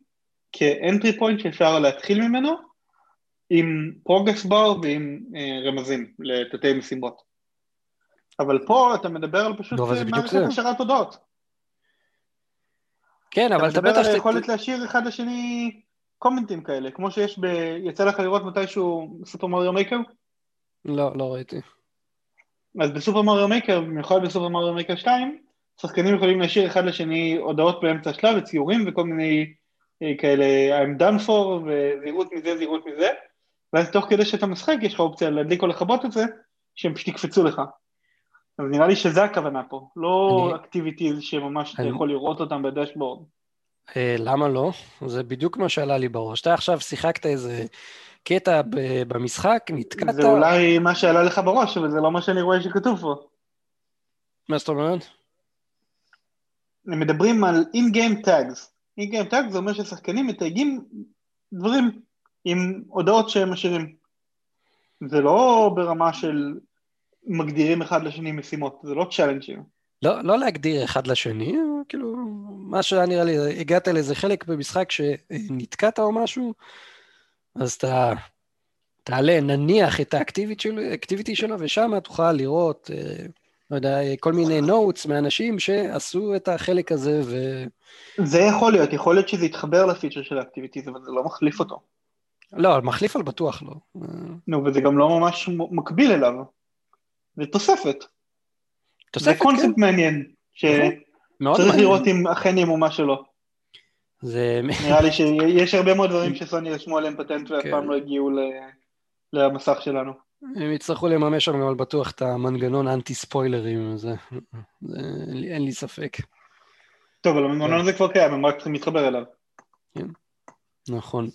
כ entry point שאפשר להתחיל ממנו, עם progress bar ועם אה, רמזים לתתי משימות. אבל פה אתה מדבר על פשוט לא, מערכת השארת הודעות. כן, אבל אתה בטח... אתה מדבר על היכולת להשאיר אחד לשני comment־ים כאלה, כמו שיש ב... יצא לך לראות מתישהו סופר מריו מייקר? לא, לא ראיתי. אז בסופר מריו מייקר, במיוחד בסופר מריו מייקר 2, שחקנים יכולים להשאיר אחד לשני הודעות באמצע השלב וציורים וכל מיני אה, כאלה I'm done for וזהירות מזה, זהירות מזה, ואז תוך כדי שאתה משחק יש לך אופציה להדליק או לכבות את זה, שהם פשוט יקפצו לך. אז נראה לי שזה הכוונה פה, לא activities. שממש. אתה יכול לראות אותם ב dashboard. אה, למה לא? זה בדיוק מה שעלה לי בראש. אתה עכשיו שיחקת איזה קטע במשחק, נתקעת... זה אולי מה שעלה לך בראש, אבל זה לא מה שאני רואה שכתוב פה. מה זאת אומרת? הם מדברים על in-game tags. in-game tags זה אומר ששחקנים מתייגים דברים עם הודעות שהם משאירים. זה לא ברמה של מגדירים אחד לשני משימות, זה לא צ'אלנג'ים. לא, לא להגדיר אחד לשני, כאילו, מה שהיה נראה לי, הגעת לאיזה חלק במשחק שנתקעת או משהו, אז אתה תעלה, נניח את האקטיביטי שלו, ושם תוכל לראות, אה, לא יודע, כל מיני נוטס מאנשים שעשו את החלק הזה, ו... זה יכול להיות, יכול להיות שזה יתחבר לפיצ'ר של האקטיביטיז, אבל זה לא מחליף אותו. לא, מחליף על בטוח לא. נו, וזה גם לא ממש מקביל אליו. זה תוספת. תוספת, זה קונספט כן. מעניין, נכון. שצריך לראות אם אכן ימומה שלו. זה... נראה לי שיש הרבה מאוד דברים שסוני רשמו עליהם פטנט ואף כן. פעם לא הגיעו למסך שלנו. הם יצטרכו לממש שם אבל בטוח את המנגנון אנטי ספוילרים, זה, זה, אין לי ספק. טוב, אבל המנגנון הזה כבר קיים, הם רק צריכים להתחבר אליו. כן, נכון.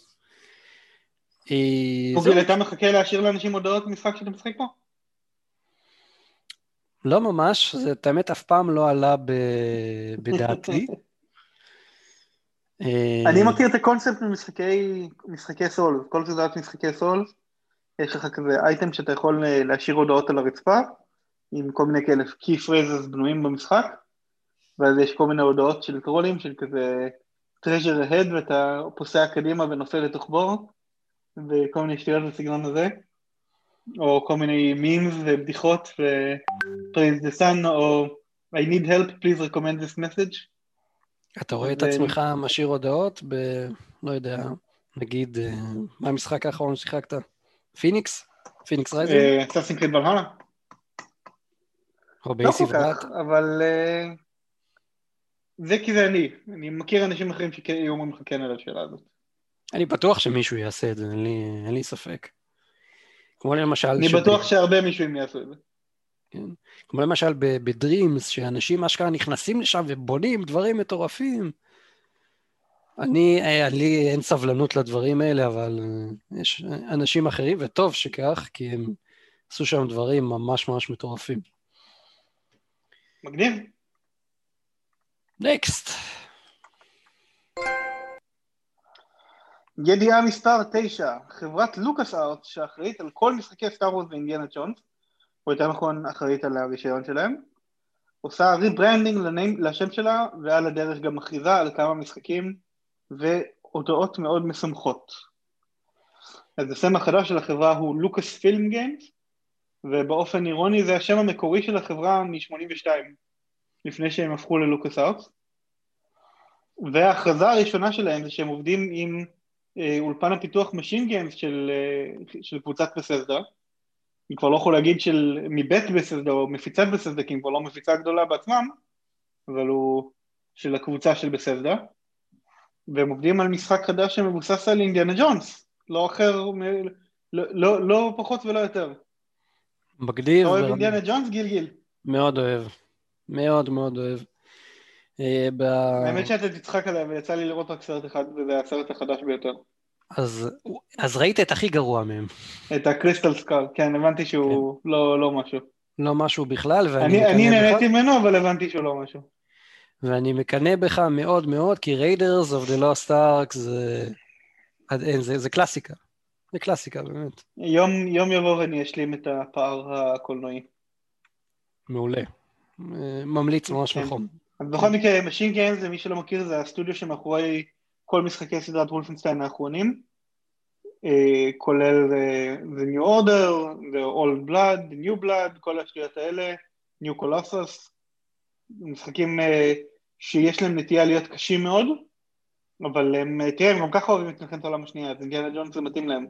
פוגל, אתה מחכה להשאיר לאנשים הודעות במשחק שאתה משחק פה? לא ממש, זה את האמת אף פעם לא עלה בדעתי. אני אה, מכיר את הקונספט ממשחקי סול, כל סדרת משחקי סול, יש לך כזה אייטם שאתה יכול אה, להשאיר הודעות על הרצפה, עם כל מיני כאלה key phrases בנויים במשחק, ואז יש כל מיני הודעות של טרולים, של כזה treasure ahead, ואתה פוסע קדימה ונופל לתוך בור, וכל מיני שטויות בסגנון הזה. או כל מיני מימס ובדיחות ו-praise the sun, או I need help, please recommend this message. אתה רואה את עצמך משאיר הודעות ב... לא יודע, נגיד, אה, מה המשחק האחרון ששיחקת? פיניקס? פיניקס רייזינג? אסאסינס קריד ולהאלה. אובייסלי לא כל כך, אבל אה, זה כי זה אני. אני מכיר אנשים אחרים שהיו אומרים לך כן על השאלה הזאת. אני בטוח שמישהו יעשה את זה, אין לי ספק. כמו למשל... אני בטוח שהרבה מישהו יעשו את זה. כן. כמו למשל בדרימס, שאנשים אשכרה נכנסים לשם ובונים דברים מטורפים. אני, אה, לי אין סבלנות לדברים האלה, אבל אה, יש אנשים אחרים, וטוב שכך, כי הם עשו שם דברים ממש ממש מטורפים. מגניב. נקסט. ידיעה מספר 9, חברת לוקאס ארטס שאחראית על כל משחקי סטאר וורס ואינדיאנה ג'ונס, או יותר נכון אחראית על הרישיון שלהם, עושה rebranding לשם שלה ועל הדרך גם מכריזה על כמה משחקים והודעות מאוד משמחות. אז השם החדש של החברה הוא לוקאס פילם גיימס ובאופן אירוני זה השם המקורי של החברה מ-82 לפני שהם הפכו ללוקאס ארטס וההכרזה הראשונה שלהם זה שהם עובדים עם אולפן הפיתוח Machine Games של, אה, של קבוצת בססדה, אני כבר לא יכול להגיד של מבית בססדה או מפיצת בססדה, כי הם כבר לא מפיצה גדולה בעצמם, אבל הוא של הקבוצה של בססדה, והם עובדים על משחק חדש שמבוסס על אינדיאנה ג'ונס, לא אחר, לא, לא, לא פחות ולא יותר. מגניב. אתה אוהב אינדיאנה ג'ונס, גיל גיל? מאוד אוהב, מאוד מאוד אוהב. אה, האמת שאתה תצחק עליה ויצא לי לראות רק סרט אחד וזה הסרט החדש ביותר. אז, אז ראית את הכי גרוע מהם. את הקריסטל סקאל, כן, הבנתי שהוא כן. לא, לא משהו. לא משהו בכלל, ואני אני, אני נהניתי ממנו, אבל הבנתי שהוא לא משהו. ואני מקנא בך מאוד מאוד, כי ריידרס אוף דה לוסט ארק זה... אין, זה, זה קלאסיקה. זה קלאסיקה, באמת. יום, יום יבוא ואני אשלים את הפער הקולנועי. מעולה. ממליץ ממש כן. נכון. אז בכל מקרה, Machine Games, למי שלא מכיר, זה הסטודיו שמאחורי כל משחקי סדרת וולפנשטיין האחרונים, uh, כולל uh, The New Order, The Old Blood, The New Blood, כל השטויות האלה, New Colossus, משחקים uh, שיש להם נטייה להיות קשים מאוד, אבל הם, תראה, הם גם ככה אוהבים את מלחמת העולם השנייה, אז אינדיאנה ג'ונס זה מתאים להם.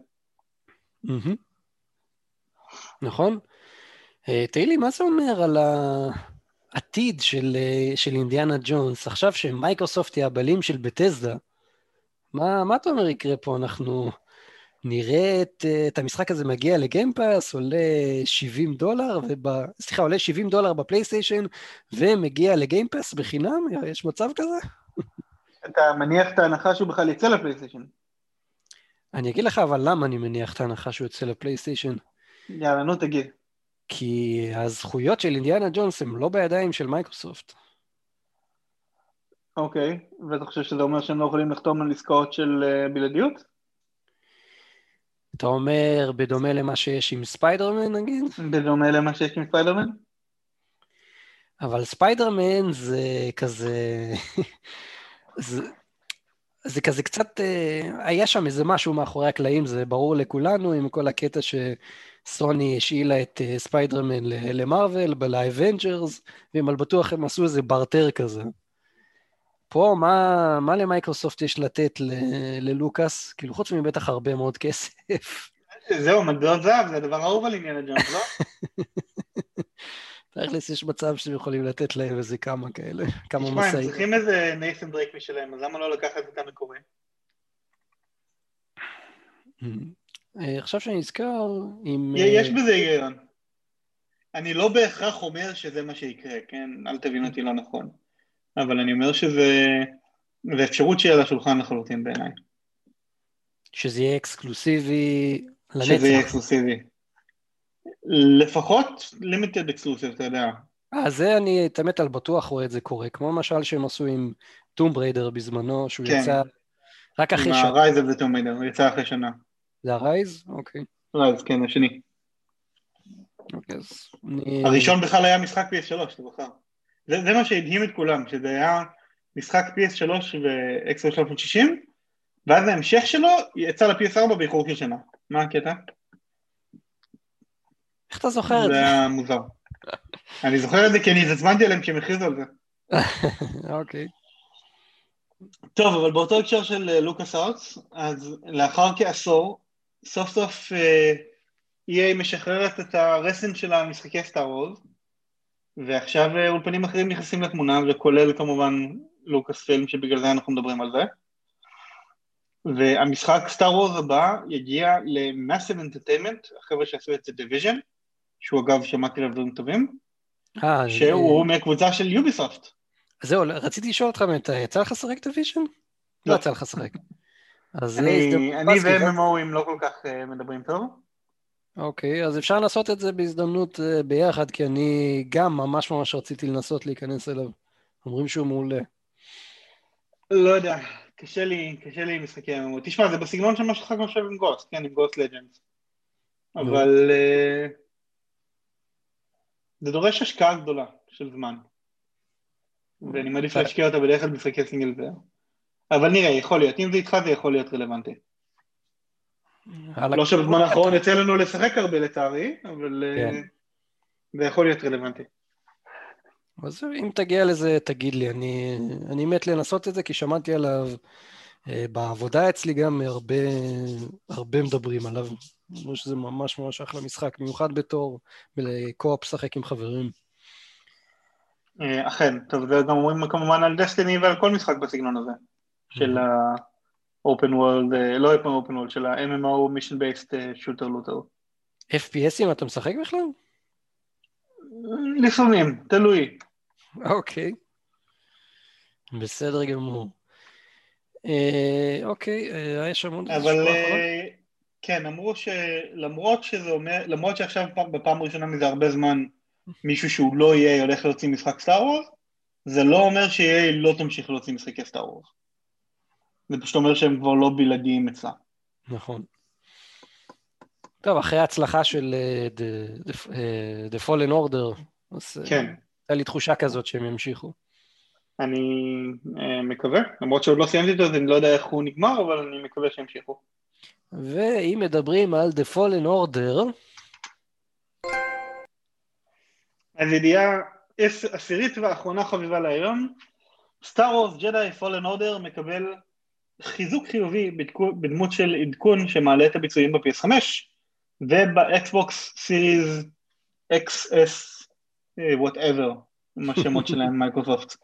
נכון. אה, תהיתי, מה זה אומר על העתיד של, אה, של אינדיאנה ג'ונס? עכשיו שמייקרוסופט היא הבעלים של בטזדה, מה, מה אתה אומר יקרה פה? אנחנו נראה את, אה, את המשחק הזה מגיע לגיימפאס, עולה 70 דולר, וב... סליחה, עולה 70 דולר בפלייסטיישן, ומגיע לגיימפאס בחינם? יש מצב כזה? אתה מניח את ההנחה שהוא בכלל יצא לפלייסטיישן. אני אגיד לך אבל למה אני מניח את ההנחה שהוא יוצא לפלייסטיישן. יאללה, נו תגיד. כי הזכויות של אינדיאנה ג'ונס הן לא בידיים של מייקרוסופט. אוקיי, ואתה חושב שזה אומר שהם לא יכולים לחתום על עסקאות של אה, בלעדיות? אתה אומר בדומה למה שיש עם ספיידרמן נגיד? בדומה למה שיש עם ספיידרמן? אבל ספיידרמן זה כזה... זה, זה כזה קצת, אה, היה שם איזה משהו מאחורי הקלעים, זה ברור לכולנו, עם כל הקטע שסוני השאילה את אה, ספיידרמן למרוויל, לאבנג'רס, והם על בטוח הם עשו איזה ברטר כזה. פה, מה, מה למייקרוסופט יש לתת ל- ללוקאס? כאילו, חוץ מבוכטה הרבה מאוד כסף. זהו, מטבעות זהב, זה הדבר האהוב על עניין הג'אנס, לא? תכלס יש מצב שהם יכולים לתת להם איזה כמה כאלה, כמה תשמע, הם משאים. צריכים איזה נייסן דרייק משלהם, אז למה לא לקחת את המקורי? אה, עכשיו שאני נזכר. יש אה, בזה היגיון. אני לא בהכרח אומר שזה מה שיקרה, כן? אל תבין אותי לא נכון. אבל אני אומר שזה... זה אפשרות שיהיה על השולחן לחלוטין בעיניי. שזה יהיה אקסקלוסיבי שזה יהיה לנצח. exclusive. לפחות limited exclusive, אתה יודע. אה, זה אני, את האמת, על בטוח רואה את זה קורה, כמו למשל שהם עשו עם טום בריידר בזמנו, שהוא כן. יצא רק אחרי עם שנה. ה- Rise of the Tomb Raider, הוא יצא אחרי שנה. זה ה Rise? אוקיי. Rise, כן, השני. אוקיי, אז אני... הראשון בכלל היה משחק PS3, אתה זוכר. זה, זה מה שהדהים את כולם, שזה היה משחק PS3 ואקסבוקס 360, ואז ההמשך שלו יצא ל-PS4 באיחור של שנה. מה הקטע? איך אתה זוכר את זה זה? היה מוזר. אני זוכר את זה כי אני התעצבנתי עליהם כשהם הכריזו על זה. אוקיי. טוב, אבל באותו הקשר של אה, לוקאס ארטס, אז לאחר כעשור, סוף סוף אה, EA משחררת את הרסן של המשחקי סטאר וורז, ועכשיו אה, אולפנים אחרים נכנסים לתמונה, וכולל כמובן לוקאס פילם, שבגלל זה אנחנו מדברים על זה. והמשחק סטאר וורז הבא יגיע למאסיב אנטרטיינמנט, החבר'ה שעשו את דה דיוויז'ן, שהוא אגב שמעתי עליו דברים טובים, אה, שהוא מהקבוצה של יוביסופט. זהו, רציתי לשאול אותך, באמת, יצא לך לשחק דה דיוויז'ן? לא לא. יצא לך לשחק. אז זה אני. ו- MMO־ים לא כל כך אה, מדברים טוב. אוקיי, אז אפשר לעשות את זה בהזדמנות אה, ביחד, כי אני גם ממש ממש רציתי לנסות להיכנס אליו. אומרים שהוא מעולה. לא יודע, קשה לי, קשה לי עם משחקי MMO. תשמע, זה בסגנון של מה ששחקנו עכשיו עם גוסט, כן, עם גוסט לג'נדס. אבל אה, זה דורש השקעה גדולה של זמן. ואני מעדיף להשקיע אותה בדרך כלל במשחקי סינגל זר. אבל נראה, יכול להיות. אם זה איתך זה יכול להיות רלוונטי. לא שבזמן האחרון יצא לנו לשחק הרבה לצערי, אבל אה, כן. זה יכול להיות רלוונטי. אז אם תגיע לזה, תגיד לי. אני, אני מת לנסות את זה, כי שמעתי עליו אה, בעבודה אצלי גם הרבה, הרבה מדברים עליו. אמרו שזה ממש ממש אחלה משחק, במיוחד בתור קו-אופ לשחק עם חברים. אה, אכן, טוב, זה גם אומרים כמובן על דסטיני ועל כל משחק בסגנון הזה, של world, אה, לא open world, של ה-MMO based אה, shooter looter. FPSים אתה משחק בכלל? לפעמים, תלוי. אוקיי. בסדר גמור. אה, אוקיי, יש שם עוד אבל אה? כן, אמרו שלמרות שזה אומר, למרות שעכשיו פעם- בפעם הראשונה מזה הרבה זמן מישהו שהוא לא יהיה הולך להוציא משחק סטאר וורס, זה לא אומר שיהיה לא תמשיך להוציא משחקי סטאר וורס. זה פשוט אומר שהם כבר לא בלעדיים אצלה. נכון. טוב, אחרי ההצלחה של אה, The- אה, The Fallen Order, אז אה, כן, הייתה לי תחושה כזאת שהם ימשיכו. אני אה, מקווה, למרות שעוד לא סיימתי אותו, אז אני לא יודע איך הוא נגמר, אבל אני מקווה שימשיכו. ואם מדברים על The Fallen Order, אז ידיעה עש- עשירית ואחרונה חביבה להיום, סטאר וורס ג'די פולן אורדר מקבל חיזוק חיובי בדמות של עדכון שמעלה את הביצועים ב-PS5 ובאקסבוקס סיריז XS, וואטאבר, מה השמות שלהם מייקרוסופט.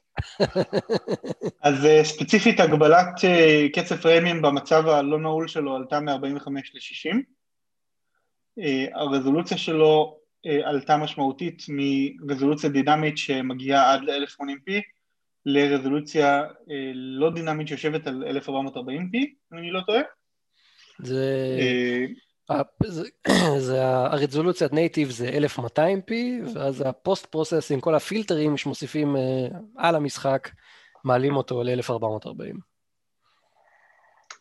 אז uh, ספציפית הגבלת uh, קצב פריימים במצב הלא נעול שלו עלתה מ-45 ל-60. Uh, הרזולוציה שלו עלתה משמעותית מרזולוציה דינמית שמגיעה עד ל-1080p לרזולוציה uh, לא דינמית שיושבת על 1440p, אם אני לא טועה. זה... זה, זה הרזולוציית native זה 1200p, ואז ה post processing, כל הפילטרים שמוסיפים על המשחק, מעלים אותו ל-1440.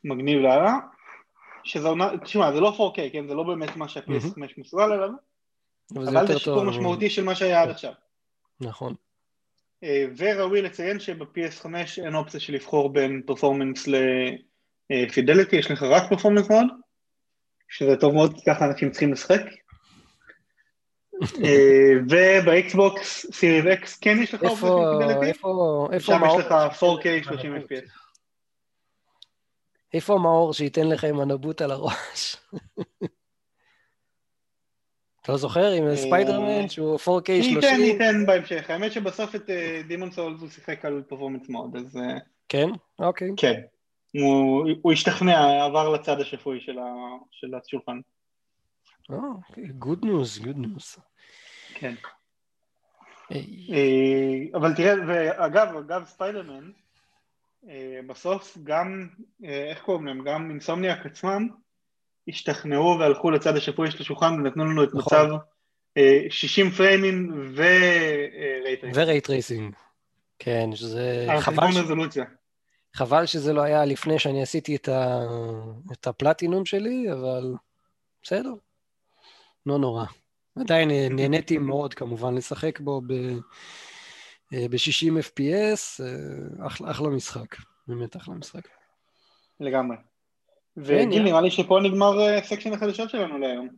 מגניב לאללה. שזה עונה, תשמע, זה לא 4K, כן? זה לא באמת מה שה-PS5 מסוגל עליו, אבל זה שיפור משמעותי של מה שהיה עד עכשיו. נכון. אה, וראוי לציין שב-PS5 אין אופציה של לבחור בין performance ל fidelity, יש לך רק performance mode. שזה טוב מאוד, כי ככה אנשים צריכים לשחק. ובאקסבוקס סירייס אקס כן יש לך איפה, איפה, איפה שם יש לך 4K 30 FPS. איפה מאור שייתן לך עם הנבוט על הראש? אתה לא זוכר עם אה, ספיידרמן שהוא 4K 30? ניתן, ניתן בהמשך. האמת שבסוף את דימון אה, סולס הוא שיחק על performance mode, אז... כן? אוקיי. כן. הוא, הוא השתכנע, עבר לצד השפוי של, ה, של השולחן. good news, good news. כן. אה, אבל תראה, ואגב, אגב ספיידרמן, אה, בסוף גם, אה, איך קוראים להם, גם אינסומניאק עצמם, השתכנעו והלכו לצד השפוי של השולחן ונתנו לנו את נכון. מצב 60 פריימים ורייטרייסינג. ורייטרייסינג, כן, שזה חבל. על רזולוציה. חבל שזה לא היה לפני שאני עשיתי את, ה... את הפלטינום שלי, אבל בסדר, לא נורא. עדיין נהניתי מאוד כמובן לשחק בו ב-60 FPS, אה, אחלה, אחלה משחק, באמת אחלה משחק. לגמרי. וגיל, נראה לי שפה נגמר section אה, החדשות שלנו להיום.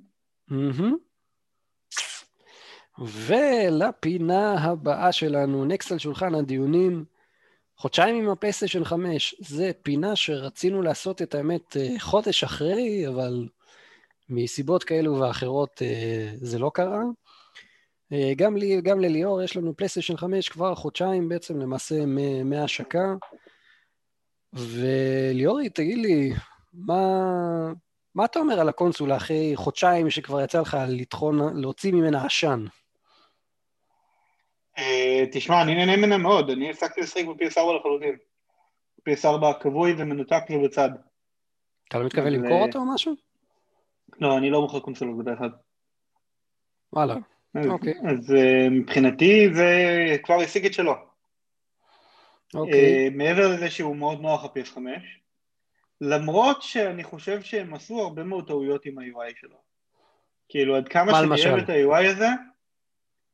ולפינה הבאה שלנו, next על שולחן הדיונים, חודשיים עם הפלייסטיישן 5, זה פינה שרצינו לעשות את האמת אה, חודש אחרי, אבל מסיבות כאלו ואחרות אה, זה לא קרה. גם לי, גם לליאור, יש לנו פלייסטיישן 5 כבר חודשיים בעצם, למעשה מההשקה. וליאורי, תגיד לי, מה, מה אתה אומר על הקונסולה אחרי חודשיים שכבר יצא לך לטחון, להוציא ממנה עשן? אה, תשמע, אני נהנה ממנה מאוד, אני הפסקתי לשחק ב-PS4 לחלוטין. PS4 כבוי ומנותק ובצד. אתה לא מתכוון למכור אותו או משהו? לא, אני לא מוכר קונסולות בדרך כלל. וואלה, אוקיי. אז אה, מבחינתי זה כבר השיג את שלו. אוקיי. אה, מעבר לזה שהוא מאוד נוח ה-PS5, למרות שאני חושב שהם עשו הרבה מאוד טעויות עם ה-UI שלו. כאילו, עד כמה שאני אוהב את ה-UI הזה,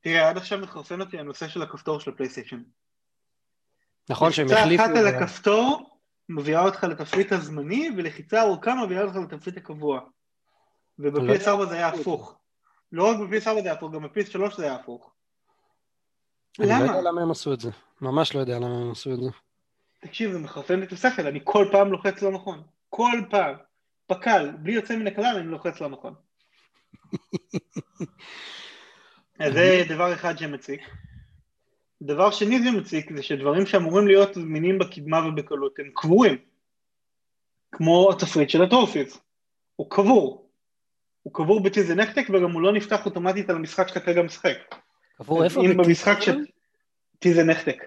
תראה, עד עכשיו מחרפן אותי הנושא של הכפתור של הפלייסטיישן. נכון שהם החליפו... לחיצה אחת על הכפתור מביאה אותך לתפריט הזמני, ולחיצה ארוכה מביאה אותך לתפריט הקבוע. וב-PS4 לא זה היה הפוך. לא רק ב-PS4 זה היה הפוך, גם ב-PS3 זה היה הפוך. למה? אני לא יודע למה הם עשו את זה. ממש לא יודע למה הם עשו את זה. תקשיב, זה מחרפן לי את השכל, אני כל פעם לוחץ לא נכון. כל פעם. פק"ל, בלי יוצא מן הכלל אני לוחץ לא נכון. אז זה דבר אחד שמציק. דבר שני זה מציק זה שדברים שאמורים להיות זמינים בקדמה ובקלות הם קבורים. כמו התפריט של הטורפיס. הוא קבור. הוא קבור בטיזנקטק וגם הוא לא נפתח אוטומטית על המשחק שאתה כרגע משחק. קבור איפה? אם במשחק ש... טיזנקטק.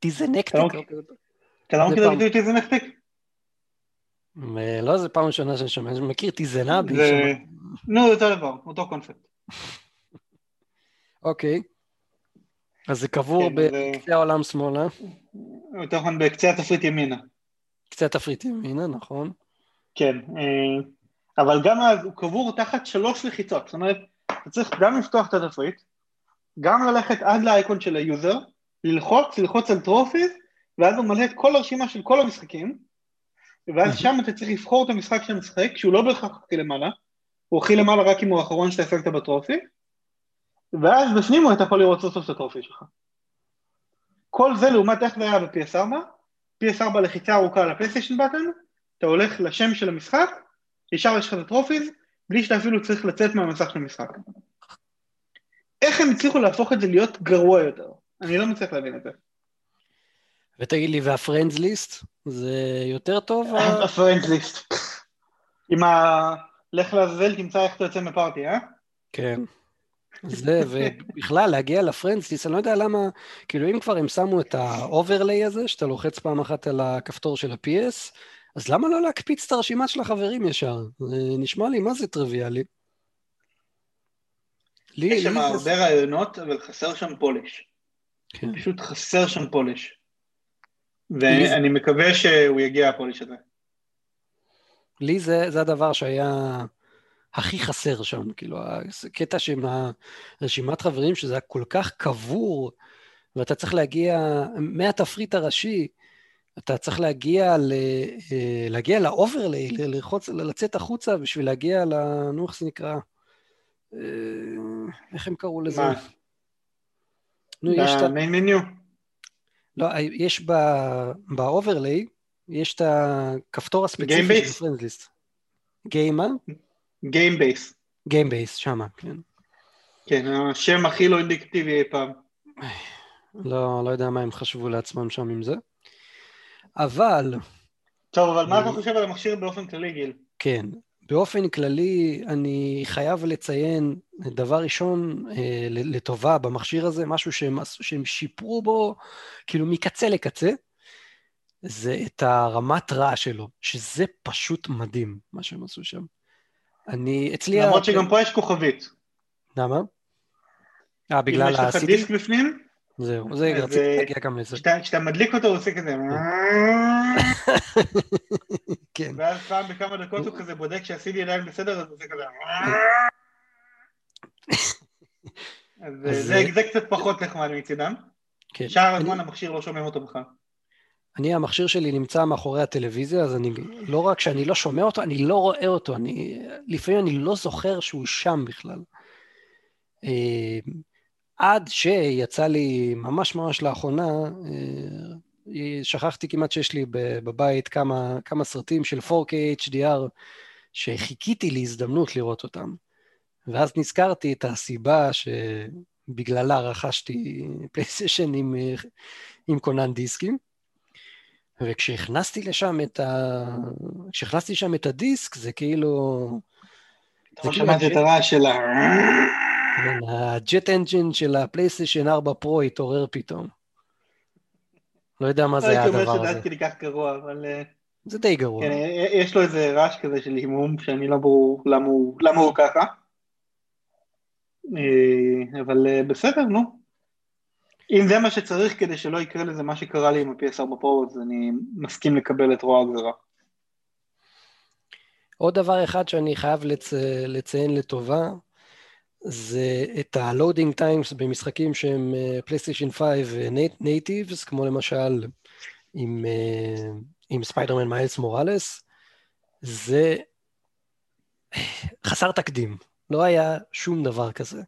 טיזנקטק? אתה לא מכיר את הביטוי טיזנקטק? לא, זו פעם ראשונה שאני שומע, אני מכיר טיזנבי. נו, אותו דבר, אותו קונספט. אוקיי. אז זה קבור כן, בקצה. העולם שמאלה. יותר נכון בקצה התפריט ימינה. קצה התפריט ימינה, נכון. כן, אה, אבל גם אז הוא קבור תחת שלוש לחיצות, זאת אומרת, אתה צריך גם לפתוח את התפריט, גם ללכת עד לאייקון של ה user, ללחוץ, ללחוץ על trophies, ואז הוא מלא את כל הרשימה של כל המשחקים, ואז שם אתה צריך לבחור את המשחק שאתה משחק, שהוא לא בהכרח הכי למעלה, הוא הכי למעלה רק אם הוא האחרון שאתה הפקת ב trophy, ואז בפנים אתה יכול לראות סוף סוף את ה trophy שלך. כל זה לעומת איך זה היה ב-PS4, PS4 לחיצה ארוכה על הפלייסטיישן button, אתה הולך לשם של המשחק, ישר יש לך את ה trophies, בלי שאתה אפילו צריך לצאת מהמסך של המשחק. איך הם הצליחו להפוך את זה להיות גרוע יותר? אני לא מצליח להבין את זה. ותגיד לי, וה friends list? זה יותר טוב? ה friends list. עם ה... לך לעזאזל, תמצא איך אתה יוצא מ party, אה? כן. זה, ובכלל, להגיע ל friends list, אני לא יודע למה, כאילו אם כבר הם שמו את ה overlay הזה, שאתה לוחץ פעם אחת על הכפתור של ה-PS, אז למה לא להקפיץ את הרשימה של החברים ישר? זה נשמע לי מה זה טריוויאלי. יש שם הרבה רעיונות, אבל חסר שם polish. כן. פשוט חסר שם polish. ואני מקווה שהוא יגיע ה polish הזה. לי זה, זה הדבר שהיה הכי חסר שם, כאילו, הקטע עם הרשימת חברים, שזה היה כל כך קבור, ואתה צריך להגיע מהתפריט הראשי, אתה צריך להגיע, ל, אה, להגיע ל overlay, ללחוץ, לצאת החוצה בשביל להגיע ל... נו, איך זה נקרא? אה, איך הם קראו לזה? מה? נו, יש את ה... מיין מניו? לא, יש ב overlay, יש את הכפתור הספציפי של friend list. game מה? game base. game base, שמה, כן. כן, השם הכי לא אינדיקטיבי אי פעם. לא, לא יודע מה הם חשבו לעצמם שם עם זה. אבל... טוב, אבל מה אתה חושב על המכשיר באופן כללי, גיל? כן, באופן כללי אני חייב לציין, דבר ראשון, אה, לטובה במכשיר הזה, משהו שהם, שהם שיפרו בו, כאילו מקצה לקצה, זה את הרמת רעש שלו, שזה פשוט מדהים, מה שהם עשו שם. אני, אצלי... למרות שגם פה יש כוכבית. למה? אה, בגלל ה-CD? אם יש לך דיסק בפנים, זהו, זה רציתי אה, להגיע גם לזה. כשאתה מדליק אותו הוא עושה כזה... כן. ואז פעם בכמה דקות הוא כזה בודק שהסידי עדיין בסדר, אז הוא עושה כזה... אז זה קצת פחות נחמד מצידם. כן. שאר הזמן המכשיר לא שומע אותו בכלל. אני, המכשיר שלי נמצא מאחורי הטלוויזיה, אז אני, לא רק שאני לא שומע אותו, אני לא רואה אותו, אני, לפעמים אני לא זוכר שהוא שם בכלל. עד שיצא לי ממש ממש לאחרונה, אה, שכחתי כמעט שיש לי בבית כמה, כמה סרטים של 4K HDR שחיכיתי להזדמנות לראות אותם. ואז נזכרתי את הסיבה שבגללה רכשתי פלייסטיישן עם, עם קונן דיסקים. וכשהכנסתי לשם את ה... כשהכנסתי שם את הדיסק, זה כאילו... אתה לא שמעתי את הרעש של ה... ה jet engine של הפלייסטיישן 4 פרו התעורר פתאום. לא יודע מה זה היה הדבר הזה. לא הייתי אומר שזה עד כדי כך גרוע, אבל... אה, זה די גרוע. כן, יש לו איזה רעש כזה של זמזום, שאני לא ברור למה הוא ככה. אה, אבל אה, בסדר, נו. אם זה מה שצריך כדי שלא יקרה לזה מה שקרה לי עם ה-PS4 Pro, אז אני מסכים לקבל את רוע הגזרה. עוד דבר אחד שאני חייב לצ... לציין לטובה, זה את ה-loading times במשחקים שהם פלייסטיישן 5 natives, כמו למשל עם, uh, עם ספיידרמן מיילס מוראלס, זה חסר תקדים, לא היה שום דבר כזה.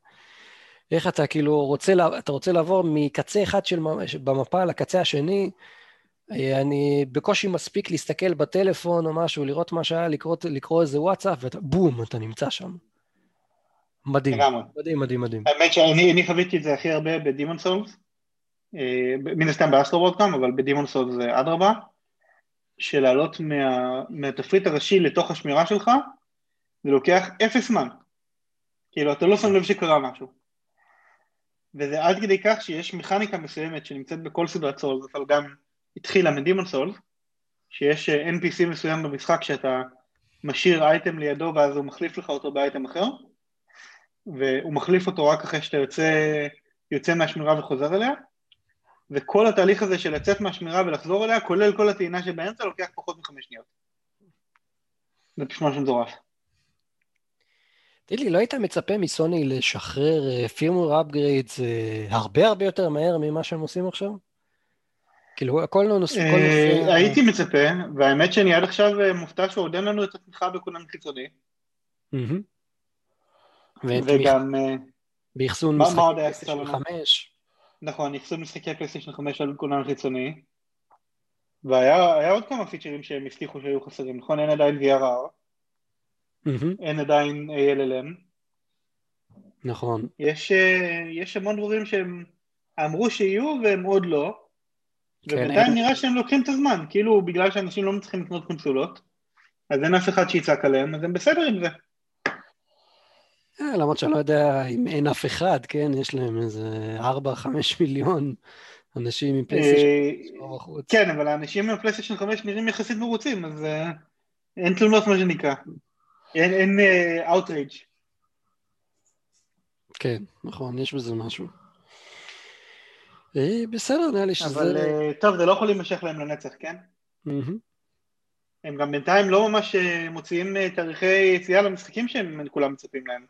איך אתה כאילו רוצה, אתה רוצה לעבור מקצה אחד של במפה לקצה השני, אה, אני בקושי מספיק להסתכל בטלפון או משהו, לראות מה שהיה, לקרוא, לקרוא איזה וואטסאפ, ובום, אתה נמצא שם. מדהים, מדהים, מדהים, מדהים. האמת שאני חוויתי את זה הכי הרבה בדימון סולס, אה, מן הסתם באסטרובוט גם, אבל בדימון סולס זה אדרבה, של לעלות מה, מהתפריט הראשי לתוך השמירה שלך, זה לוקח אפס זמן. כאילו, אתה לא שם לב שקרה משהו. וזה עד כדי כך שיש מכניקה מסוימת שנמצאת בכל סדרת סולס, אבל גם התחילה מדימון סולס, שיש אה, NPC מסוים במשחק שאתה משאיר אייטם לידו ואז הוא מחליף לך אותו באייטם אחר, והוא מחליף אותו רק אחרי שאתה יוצא, יוצא מהשמירה וחוזר אליה, וכל התהליך הזה של לצאת מהשמירה ולחזור אליה, כולל כל הטעינה שבאמצע, לוקח פחות מחמש שניות. זה פשוט משהו מטורף. תגיד לי, לא היית מצפה מסוני לשחרר firmware upgrades הרבה הרבה יותר מהר ממה שהם עושים עכשיו? כאילו, הכל לא נושא... אה, הייתי מצפה, והאמת שאני עד עכשיו אה, מופתע שעוד אין לנו את התמיכה בכונן חיצוני. וגם... אה, באחסון משחקי פלייסטיישן 5. נכון, אחסון משחקי פלייסטיישן 5 על כונן חיצוני. והיה עוד כמה פיצ'רים שהם הבטיחו שהיו חסרים, נכון? אין עדיין VRR. אין עדיין ALLM. נכון. יש, אה, יש המון דברים שהם אמרו שיהיו והם עוד לא, כן, ובינתיים נראה שהם לוקחים את הזמן, כאילו בגלל שאנשים לא מצליחים לקנות קונסולות, אז אין אף אחד שיצעק עליהם, אז הם בסדר עם זה. אה, למרות שאני לא יודע אם אין אף אחד, כן? יש להם איזה 4-5 מיליון אנשים עם פלייסטיישן אה, בחוץ. כן, אבל האנשים עם הפלייסטיישן 5 נראים יחסית מרוצים, אז אה, אין תלונות מה שנקרא. אין, outrage. כן, נכון, יש בזה משהו. בסדר, נראה לי שזה... אבל טוב, זה לא יכול להימשך להם לנצח, כן? הם גם בינתיים לא ממש מוציאים תאריכי יציאה למשחקים שהם כולם מצפים להם.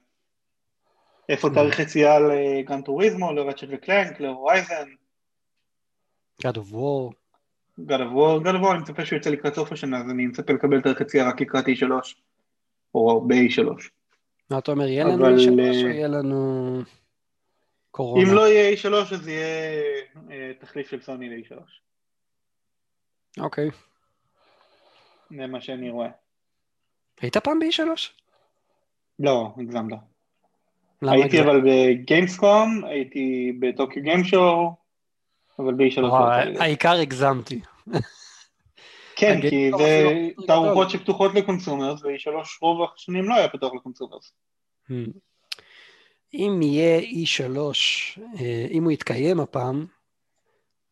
איפה Mm. תאריך יציאה לגן טוריזמו, לרצ'ט וקלנק, להורייזן, God of War. God of War, God of War אני מצפה שהוא יצא לקראת סוף השנה, אז אני מצפה לקבל תאריך יציאה רק לקראת E3, או ב-E3. מה אתה אומר, יהיה לנו אבל, שלוש אה, או יהיה לנו קורונה? אם לא יהיה E3 אז יהיה אה, תחליף של סוני ל-E3. אוקיי. זה מה שאני רואה. היית פעם ב-E3? לא, הגזמת. למה הייתי? אבל בגיימסקום, הייתי בטוקיו גיים שואו, אבל ב-E3 לאוואי, יצא לי. העיקר הגזמתי. כן, כי אפילו זה יותר תערוכות. שפתוחות ל consumers, ו-E3 רוב השנים לא היה פתוח ל consumers. Hmm. אם יהיה E3, אה, אם הוא יתקיים הפעם,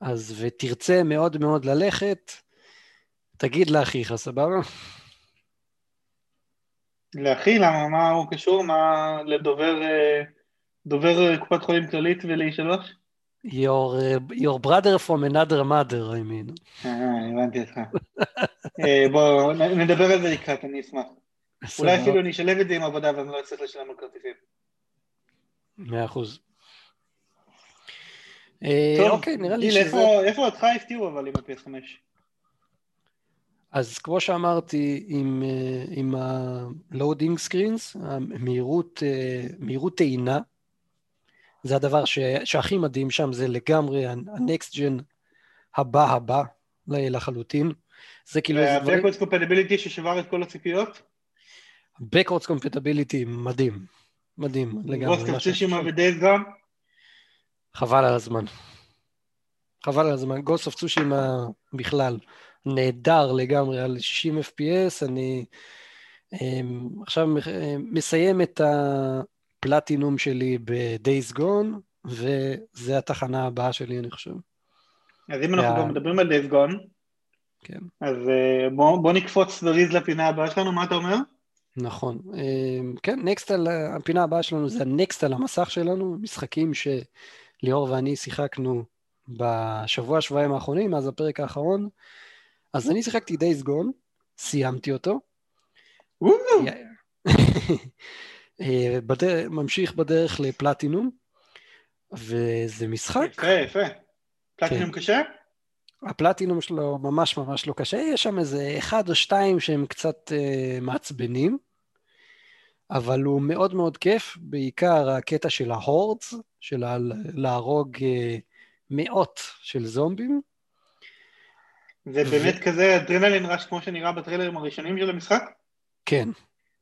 אז ותרצה מאוד מאוד ללכת, תגיד לאחיך, סבבה? לאחי, למה? מה הוא קשור? מה לדובר אה, דובר אה, קופת חולים כללית ול-E3? Your, uh, your brother from another mother, I mean. אה, הבנתי אותך. אה, בוא, נ- נדבר על זה לקראת, אני אשמח. אולי אפילו אני אשלב את זה עם עבודה ואז לא אצטרך לשלם על כרטיסים. מאה אחוז. אה, אוקיי, נראה לי שזה... איפה אותך הפתיעו אבל עם ה-PS5? אז כמו שאמרתי, עם, אה, עם ה-loading screens, המהירות, אה, מהירות טעינה, זה הדבר ש, שהכי מדהים שם, זה לגמרי ה-next gen הבא הבא לחלוטין. זה כאילו איזה דברים... וה-Backwards Compatibility ששבר את כל הציפיות? Backwards compatibility מדהים, מדהים לגמרי. גוסט מה אוף צושימה שעשו. ודייז גון? חבל על הזמן. חבל על הזמן. גוסט אוף צושימה בכלל נהדר לגמרי על 60 FPS. אני um, עכשיו אה, מסיים את הפלטינום שלי ב-Days Gone, וזה התחנה הבאה שלי, אני חושב. אז אם אנחנו כבר מדברים על דייז גון, כן, אז אה, בוא בוא נקפוץ זריז לפינה הבאה שלנו, מה אתה אומר? נכון. Um, כן, נקסט על הפינה הבאה שלנו זה הנקסט על המסך שלנו, משחקים שליאור ואני שיחקנו בשבוע, שבועיים האחרונים, מאז הפרק האחרון. אז אני שיחקתי Days Gone, סיימתי אותו. אה, בדר... ממשיך בדרך לפלטינום, וזה משחק, יפה, יפה. פלטינום קשה? הפלטינום שלו ממש ממש לא קשה, יש שם איזה אחד או שתיים שהם קצת אה, מעצבנים, אבל הוא מאוד מאוד כיף, בעיקר הקטע של ההורדס, של ה- להרוג אה, מאות של זומבים. זה באמת כזה אדרנלין ראש כמו שנראה בטריילרים הראשונים של המשחק? כן,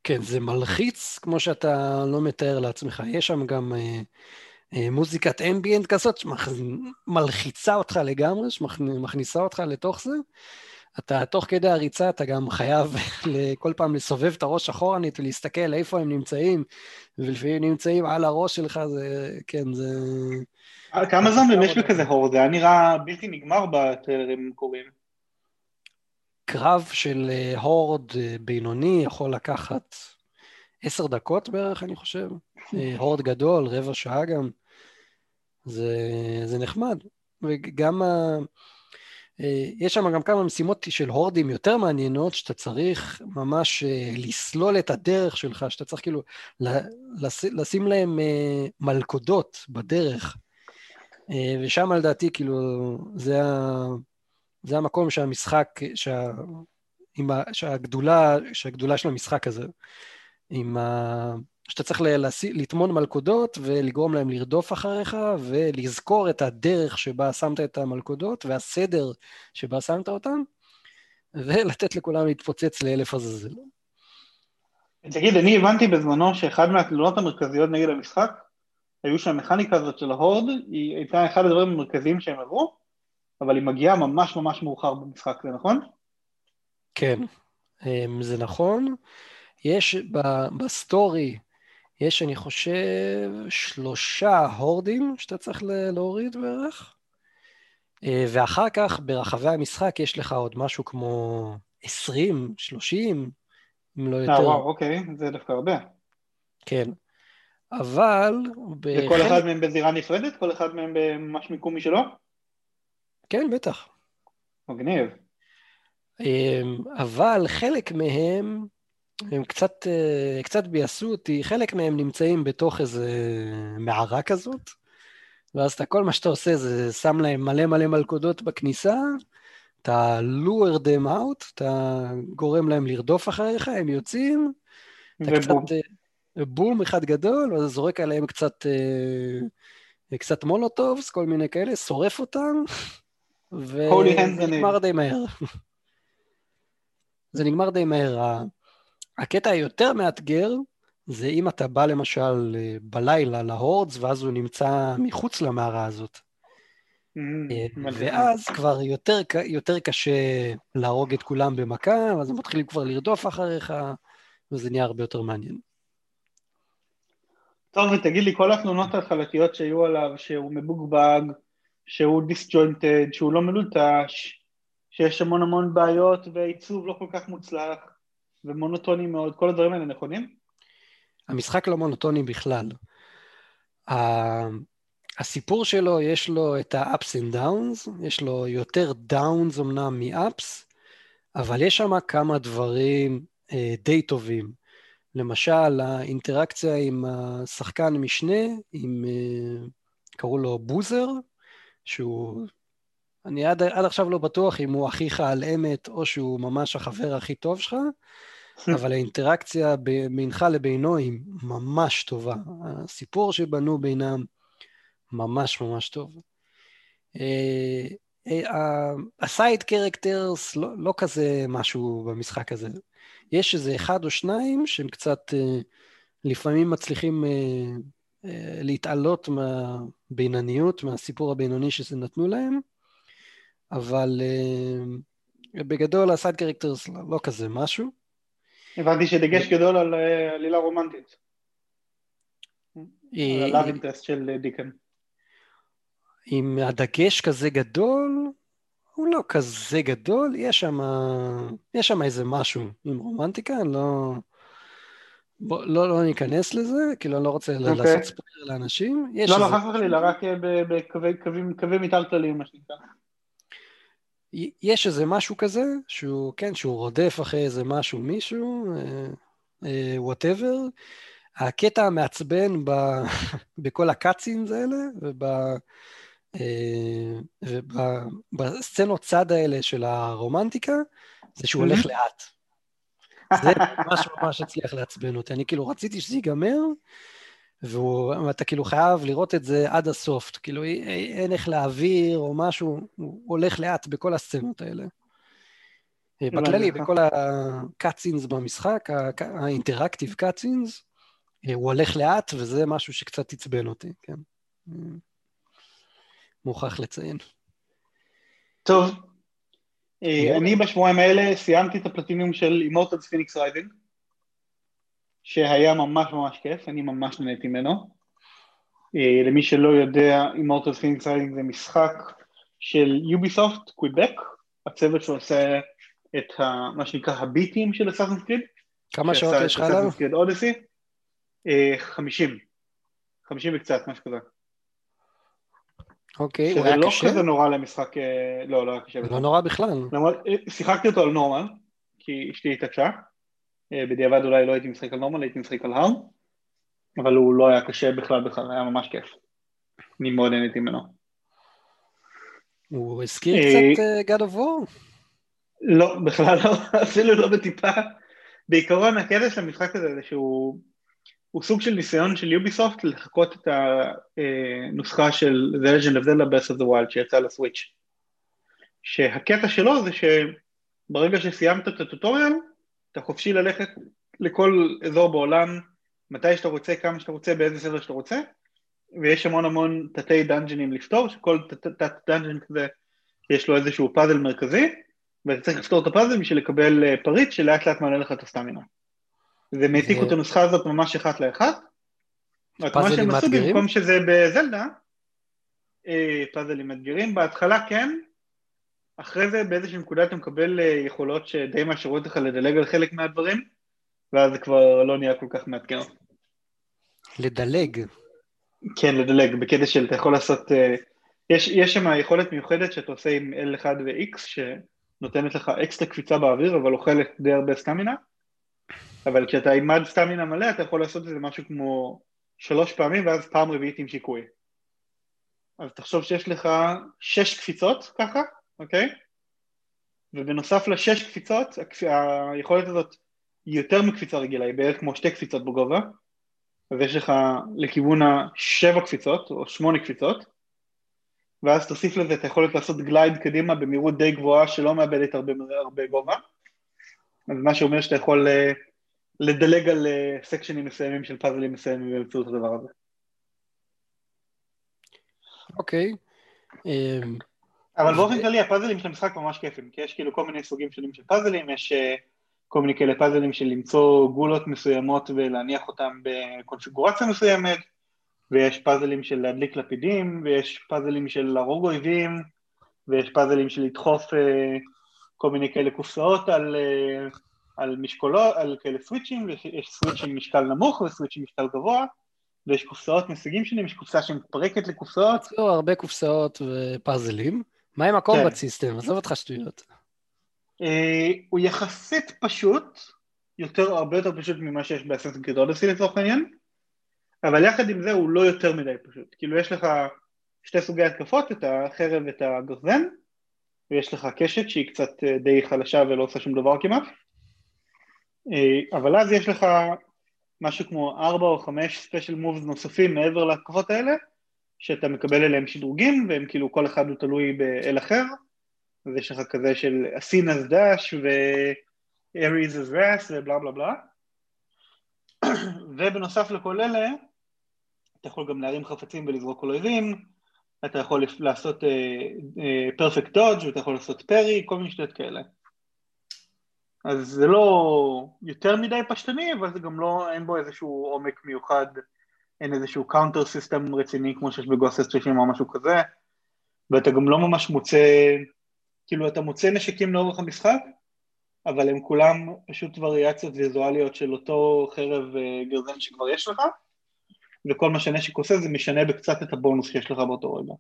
כן, זה מלחיץ כמו שאתה לא מתאר לעצמך. יש שם גם אה, אה, מוזיקת אמביאנט כזאת שמלחיצה אותך לגמרי, שמכניסה אותך לתוך זה. אתה תוך כדי הריצה אתה גם חייב כל פעם לסובב את הראש אחורנית ולהסתכל איפה הם נמצאים, ולפעמים נמצאים על הראש שלך, זה, כן, זה... כמה זומבים יש בכזה הורד? זה היה נראה בלתי נגמר בטריילרים המקוריים. קרב של אה, הורד אה, בינוני יכול לקחת עשר דקות בערך, אני חושב. אה, הורד גדול, רבע שעה גם. זה, זה נחמד. וגם, ה... יש שם גם כמה משימות של הורדים יותר מעניינות, שאתה צריך ממש לסלול את הדרך שלך, שאתה צריך כאילו לש... לשים להם מלכודות בדרך. ושם לדעתי, כאילו, זה ה... זה המקום שהמשחק, שה, ה, שהגדולה, שהגדולה של המשחק הזה, עם שאתה צריך לטמון מלכודות ולגרום להם לרדוף אחריך ולזכור את הדרך שבה שמת את המלכודות והסדר שבה שמת אותן, ולתת לכולם להתפוצץ לאלף עזאזל. תגיד, אני הבנתי בזמנו שאחד מהתלונות המרכזיות נגד המשחק היו שהמכניקה הזאת של ה horde היא הייתה אחד הדברים המרכזיים שהם עברו, אבל היא מגיעה ממש ממש מאוחר במשחק, זה נכון? כן, אמ, זה נכון. יש ב story, יש, אני חושב, שלושה hordeים שאתה צריך להוריד בערך, אה, ואחר כך ברחבי המשחק יש לך עוד משהו כמו 20, 30, אם לא אה, יותר. אה, וואו, אוקיי, זה דווקא הרבה. כן. אבל... וכל אחד מהם בזירה נפרדת? כל אחד מהם ממש מיקום משלו? כן, בטח. מגניב. אמ, אבל חלק מהם, הם קצת, אה, קצת ביאסו אותי, חלק מהם נמצאים בתוך איזה מערה כזאת, ואז אתה, כל מה שאתה עושה זה שם להם מלא מלא מלכודות בכניסה, אתה lure them out, אתה גורם להם לרדוף אחריך, הם יוצאים, אתה ובום. קצת, אה, בום אחד גדול, ואז זורק עליהם קצת, אה, קצת מולוטובס, כל מיני כאלה, שורף אותם, ונגמר די מהר. זה נגמר די מהר. הקטע היותר מאתגר זה אם אתה בא למשל אה, בלילה להורדס, ואז הוא נמצא מחוץ למערה הזאת. Mm, אה, ואז כבר יותר, יותר קשה להרוג את כולם במכה, ואז הם מתחילים כבר לרדוף אחריך, וזה נהיה הרבה יותר מעניין. טוב, ותגיד לי, כל התלונות ההתחלתיות שהיו עליו, שהוא מבוגבג, שהוא דיסג'וינטד, שהוא לא מלוטש, שיש המון המון בעיות ועיצוב לא כל כך מוצלח, ומונוטוני מאוד, כל הדברים האלה נכונים? המשחק לא מונוטוני בכלל. הסיפור שלו, יש לו את ה-ups and downs, יש לו יותר downs אמנם מ-ups, אבל יש שם כמה דברים אה, די טובים. למשל, האינטראקציה עם השחקן משנה, עם, אה, קראו לו בוזר, שהוא, אני עד, עד עכשיו לא בטוח אם הוא אחיך על אמת או שהוא ממש החבר הכי טוב שלך, אבל האינטראקציה בינך לבינו היא ממש טובה. הסיפור שבנו בינם, ממש ממש טוב. ה side characters לא, לא כזה משהו במשחק הזה. יש איזה אחד או שניים שהם קצת אה, לפעמים מצליחים אה, אה, להתעלות מהבינוניות, מהסיפור הבינוני שזה נתנו להם, אבל בגדול ה side characters לא, לא כזה משהו. הבנתי שדגש גדול על עלילה רומנטית. על הלאב אינטרסט של דיקן. עם הדגש כזה גדול, הוא לא כזה גדול, יש שם איזה משהו עם רומנטיקה, אני לא... בוא, לא, לא ניכנס לזה, כאילו אני לא רוצה okay. אוקיי. לעשות ספוילר לאנשים. לא, לא, חס וחלילה, רק אה, בקווי מתאר כלליים, מה שנקרא. יש איזה משהו כזה, שהוא, כן, שהוא רודף אחרי איזה משהו, מישהו, whatever. Uh, uh, הקטע המעצבן ב, בכל ה cutscenes האלה, וב... ובסצנות צד האלה של הרומנטיקה, זה שהוא הולך לאט. זה ממש ממש הצליח לעצבן אותי. אני כאילו רציתי שזה ייגמר, ואתה כאילו חייב לראות את זה עד הסוף. כאילו אין איך להעביר או משהו, הוא הולך לאט בכל הסצנות האלה. בכללי, בכל ה cutscenes במשחק, ה interactive cutscenes, הוא הולך לאט, וזה משהו שקצת עצבן אותי, כן. מוכרח לציין. טוב, אה, אני בשבועיים האלה סיימתי את הפלטינום של אימורטלס פיניקס רייזינג, שהיה ממש ממש כיף, אני ממש נהניתי ממנו. אה, למי שלא יודע, אימורטלס פיניקס רייזינג זה משחק של יוביסופט, קוויבק, הצוות שעושה את ה, מה שנקרא הביטים של אסאסנס קריד. כמה שעות יש לך עליו? אודיסי. 50. 50 וקצת, משהו כזה. אוקיי, הוא היה לא קשה? שזה לא כזה נורא למשחק, אה, לא, לא היה קשה. לא נורא בכלל. אה, שיחקתי אותו על נורמל, כי אשתי התעקשה. אה, בדיעבד אולי לא הייתי משחק על נורמל, הייתי משחק על הר, אבל הוא לא היה קשה בכלל בכלל, היה ממש כיף. אני מאוד נהניתי ממנו. הוא הזכיר קצת God of War? לא, בכלל לא, אפילו לא בטיפה. בעיקרון הקטע של המשחק הזה זה שהוא הוא סוג של ניסיון של יוביסופט לחקות את הנוסחה של The Legend of Zelda Breath of the Wild שיצא לסוויץ'. שהקטע שלו זה שברגע שסיימת את הטוטוריאל, אתה חופשי ללכת לכל אזור בעולם, מתי שאתה רוצה, כמה שאתה רוצה, באיזה סדר שאתה רוצה, ויש המון המון תתי dungeonים לפתור, שכל תת dungeon כזה יש לו איזשהו פאזל מרכזי, ואתה צריך לפתור את הפאזל בשביל לקבל אה, פריט שלאט לאט מעלה לך את הסטמינה. והם העתיקו את הנוסחה הזאת ממש אחת לאחת. רק מה שהם עשו במקום שזה בזלדה, אה, puzzleים מאתגרים, בהתחלה כן, אחרי זה באיזושהי נקודה אתה מקבל אה, יכולות שדי מאפשרות לך לדלג על חלק מהדברים, ואז זה כבר לא נהיה כל כך מאתגר. לדלג. כן, לדלג, בקטע של אתה יכול לעשות, אה, יש, יש שם יכולת מיוחדת שאתה עושה עם L1 ו-X, שנותנת לך אקסטרה קפיצה באוויר, אבל אוכלת די הרבה סטמינה, אבל כשאתה עם מד סטמינה מלא, אתה יכול לעשות את זה משהו כמו שלוש פעמים, ואז פעם רביעית עם שיקוי. אז תחשוב שיש לך שש קפיצות ככה, אוקיי? ובנוסף לשש קפיצות, היכולת הזאת היא יותר מקפיצה רגילה, היא בערך כמו שתי קפיצות בגובה, אז יש לך לכיוון השבע קפיצות, או שמונה קפיצות, ואז תוסיף לזה את היכולת לעשות גלייד קדימה במהירות די גבוהה שלא מאבדת הרבה, הרבה גובה, אז מה שאומר שאתה יכול uh, לדלג על סקשנים מסוימים של פאזלים מסוימים באמצעות הדבר הזה. אוקיי. Okay. אמ. אבל באופן כללי הפאזלים של המשחק ממש כיפים, כי יש כאילו כל מיני סוגים שונים של פאזלים, יש uh, כל מיני כאלה פאזלים של למצוא גולות מסוימות ולהניח אותם בקונפיגורציה מסוימת, ויש פאזלים של להדליק לפידים, ויש פאזלים של להרוג אויבים, ויש פאזלים של לדחוף uh, כל מיני כאלה קופסאות על, על משקולות, על כאלה סוויצ'ים, ויש סוויץ' עם משקל נמוך וסוויץ' עם משקל גבוה, ויש קופסאות מסוגים שונים, יש קופסה שמתפרקת לקופסאות. הרבה קופסאות ופאזלים. מה עם הקומבט כן. סיסטם? עזוב אותך שטויות. אה, הוא יחסית פשוט, יותר, הרבה יותר פשוט ממה שיש באסנסים קריד אודסי לצורך העניין, אבל יחד עם זה הוא לא יותר מדי פשוט. כאילו יש לך שתי סוגי התקפות, את החרב ואת הגרזן, ויש לך קשת שהיא קצת אה, די חלשה ולא עושה שום דבר כמעט, אבל אז יש לך משהו כמו ארבע או חמש special moves נוספים מעבר להתקפות האלה, שאתה מקבל אליהם שדרוגים, והם כאילו כל אחד הוא תלוי באל אחר, אז יש לך כזה של Athena's Dash ו- Ares's Wrath ובלה בלה בלה. ובנוסף לכל אלה, אתה יכול גם להרים חפצים ולזרוק על אויבים, אתה יכול לעשות perfect uh, dodge ואתה יכול לעשות parry, כל מיני שטויות כאלה. אז זה לא יותר מדי פשטני, אבל זה גם לא, אין בו איזשהו עומק מיוחד, אין איזשהו קאונטר סיסטם רציני כמו שיש בגוסס 30 או משהו כזה, ואתה גם לא ממש מוצא כאילו אתה מוצא נשקים לאורך המשחק, אבל הם כולם פשוט וריאציות ויזואליות של אותו חרב אה, גרזן שכבר יש לך, וכל מה שנשק עושה זה משנה בקצת את הבונוס שיש לך באותו רגע.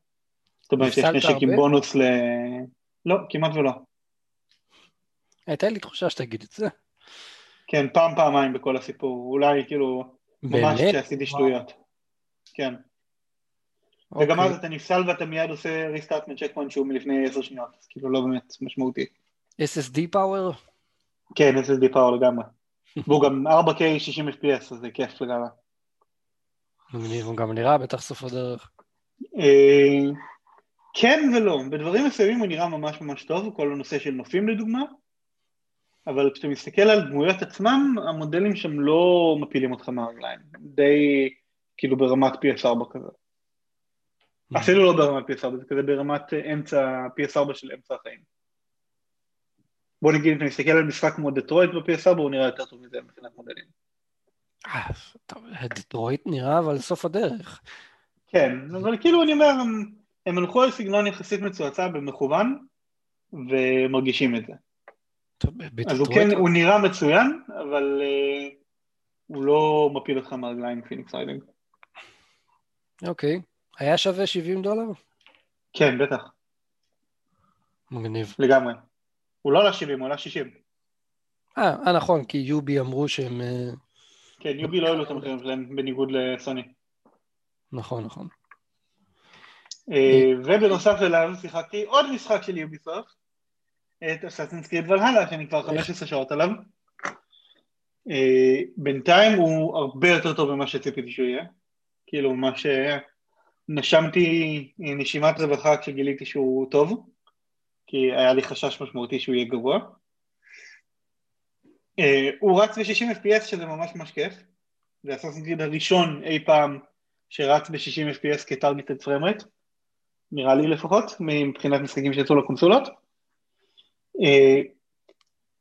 זאת אומרת שיש נשק הרבה? עם בונוס ל... לא, כמעט ולא. הייתה לי תחושה שתגיד את זה. כן, פעם פעמיים בכל הסיפור, אולי כאילו, ממש כשעשיתי שטויות. כן. Okay. וגם אז אתה נפסל ואתה מיד עושה ריסטארט מצ'ק פוינט שהוא מלפני עשר שניות, אז כאילו לא באמת משמעותי. SSD פאוור? כן, SSD פאוור לגמרי. והוא גם 4K 60 FPS, אז זה כיף לגמרי. הוא גם נראה בטח סוף הדרך. אה, כן ולא, בדברים מסוימים הוא נראה ממש ממש טוב, כל הנושא של נופים לדוגמה, אבל כשאתה מסתכל על דמויות עצמם, המודלים שם לא מפילים אותך מהרגליים, די כאילו ברמת PS4 כזה. אפילו לא ברמת PS4, זה כזה ברמת אמצע, PS4 של אמצע החיים. בוא נגיד, אם אתה מסתכל על משחק כמו דטרויט ב-PS4, הוא נראה יותר טוב מזה מבחינת מודלים. אה, דטרויט נראה אבל סוף הדרך. כן, אבל כאילו אני אומר, הם, הם הלכו על סגנון יחסית מצועצע במכוון, ומרגישים את זה. טוב, אז הוא כן, הוא נראה מצוין, אבל uh, הוא לא מפיל אותך מהרגליים Fenyx Rising. אוקיי. היה שווה 70 דולר? כן, בטח. מגניב. לגמרי. הוא לא עלה 70, הוא עלה 60. אה, אה, נכון, כי יובי אמרו שהם... אה, כן, יובי לא העלו את המחירים שלהם בניגוד לסוני. נכון, נכון. אה, ובנוסף אליו שיחקתי עוד משחק של יוביסופט, את אסאסינס קריד ולהלה, שאני כבר 15 שעות עליו. אה, בינתיים הוא הרבה יותר טוב ממה שציפיתי שהוא יהיה. כאילו, מה שנשמתי נשימת רווחה כשגיליתי שהוא טוב, כי היה לי חשש משמעותי שהוא יהיה גבוה. אה, הוא רץ ב-60 FPS שזה ממש ממש כיף. זה אסאסינס קריד הראשון אי פעם שרץ ב-60 FPS כטרגטד פרמרט, נראה לי לפחות, מבחינת משחקים שיצאו לקונסולות. אה,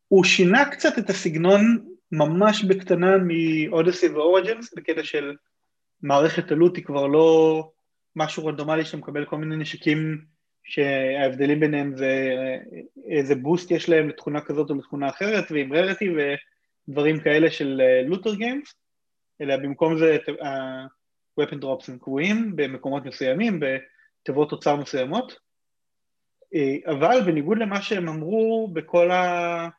הוא שינה קצת את הסגנון ממש בקטנה מאודסי ואורג'נס, בקטע של מערכת עלות היא כבר לא משהו רנדומלי שאתה מקבל כל מיני נשקים שההבדלים ביניהם זה איזה boost יש להם לתכונה כזאת או לתכונה אחרת, ועם rarity ודברים כאלה של looter games, אלא במקום זה ה-weapon drops הם קבועים במקומות מסוימים, בתיבות אוצר מסוימות, אה, אבל בניגוד למה שהם אמרו בכל ה...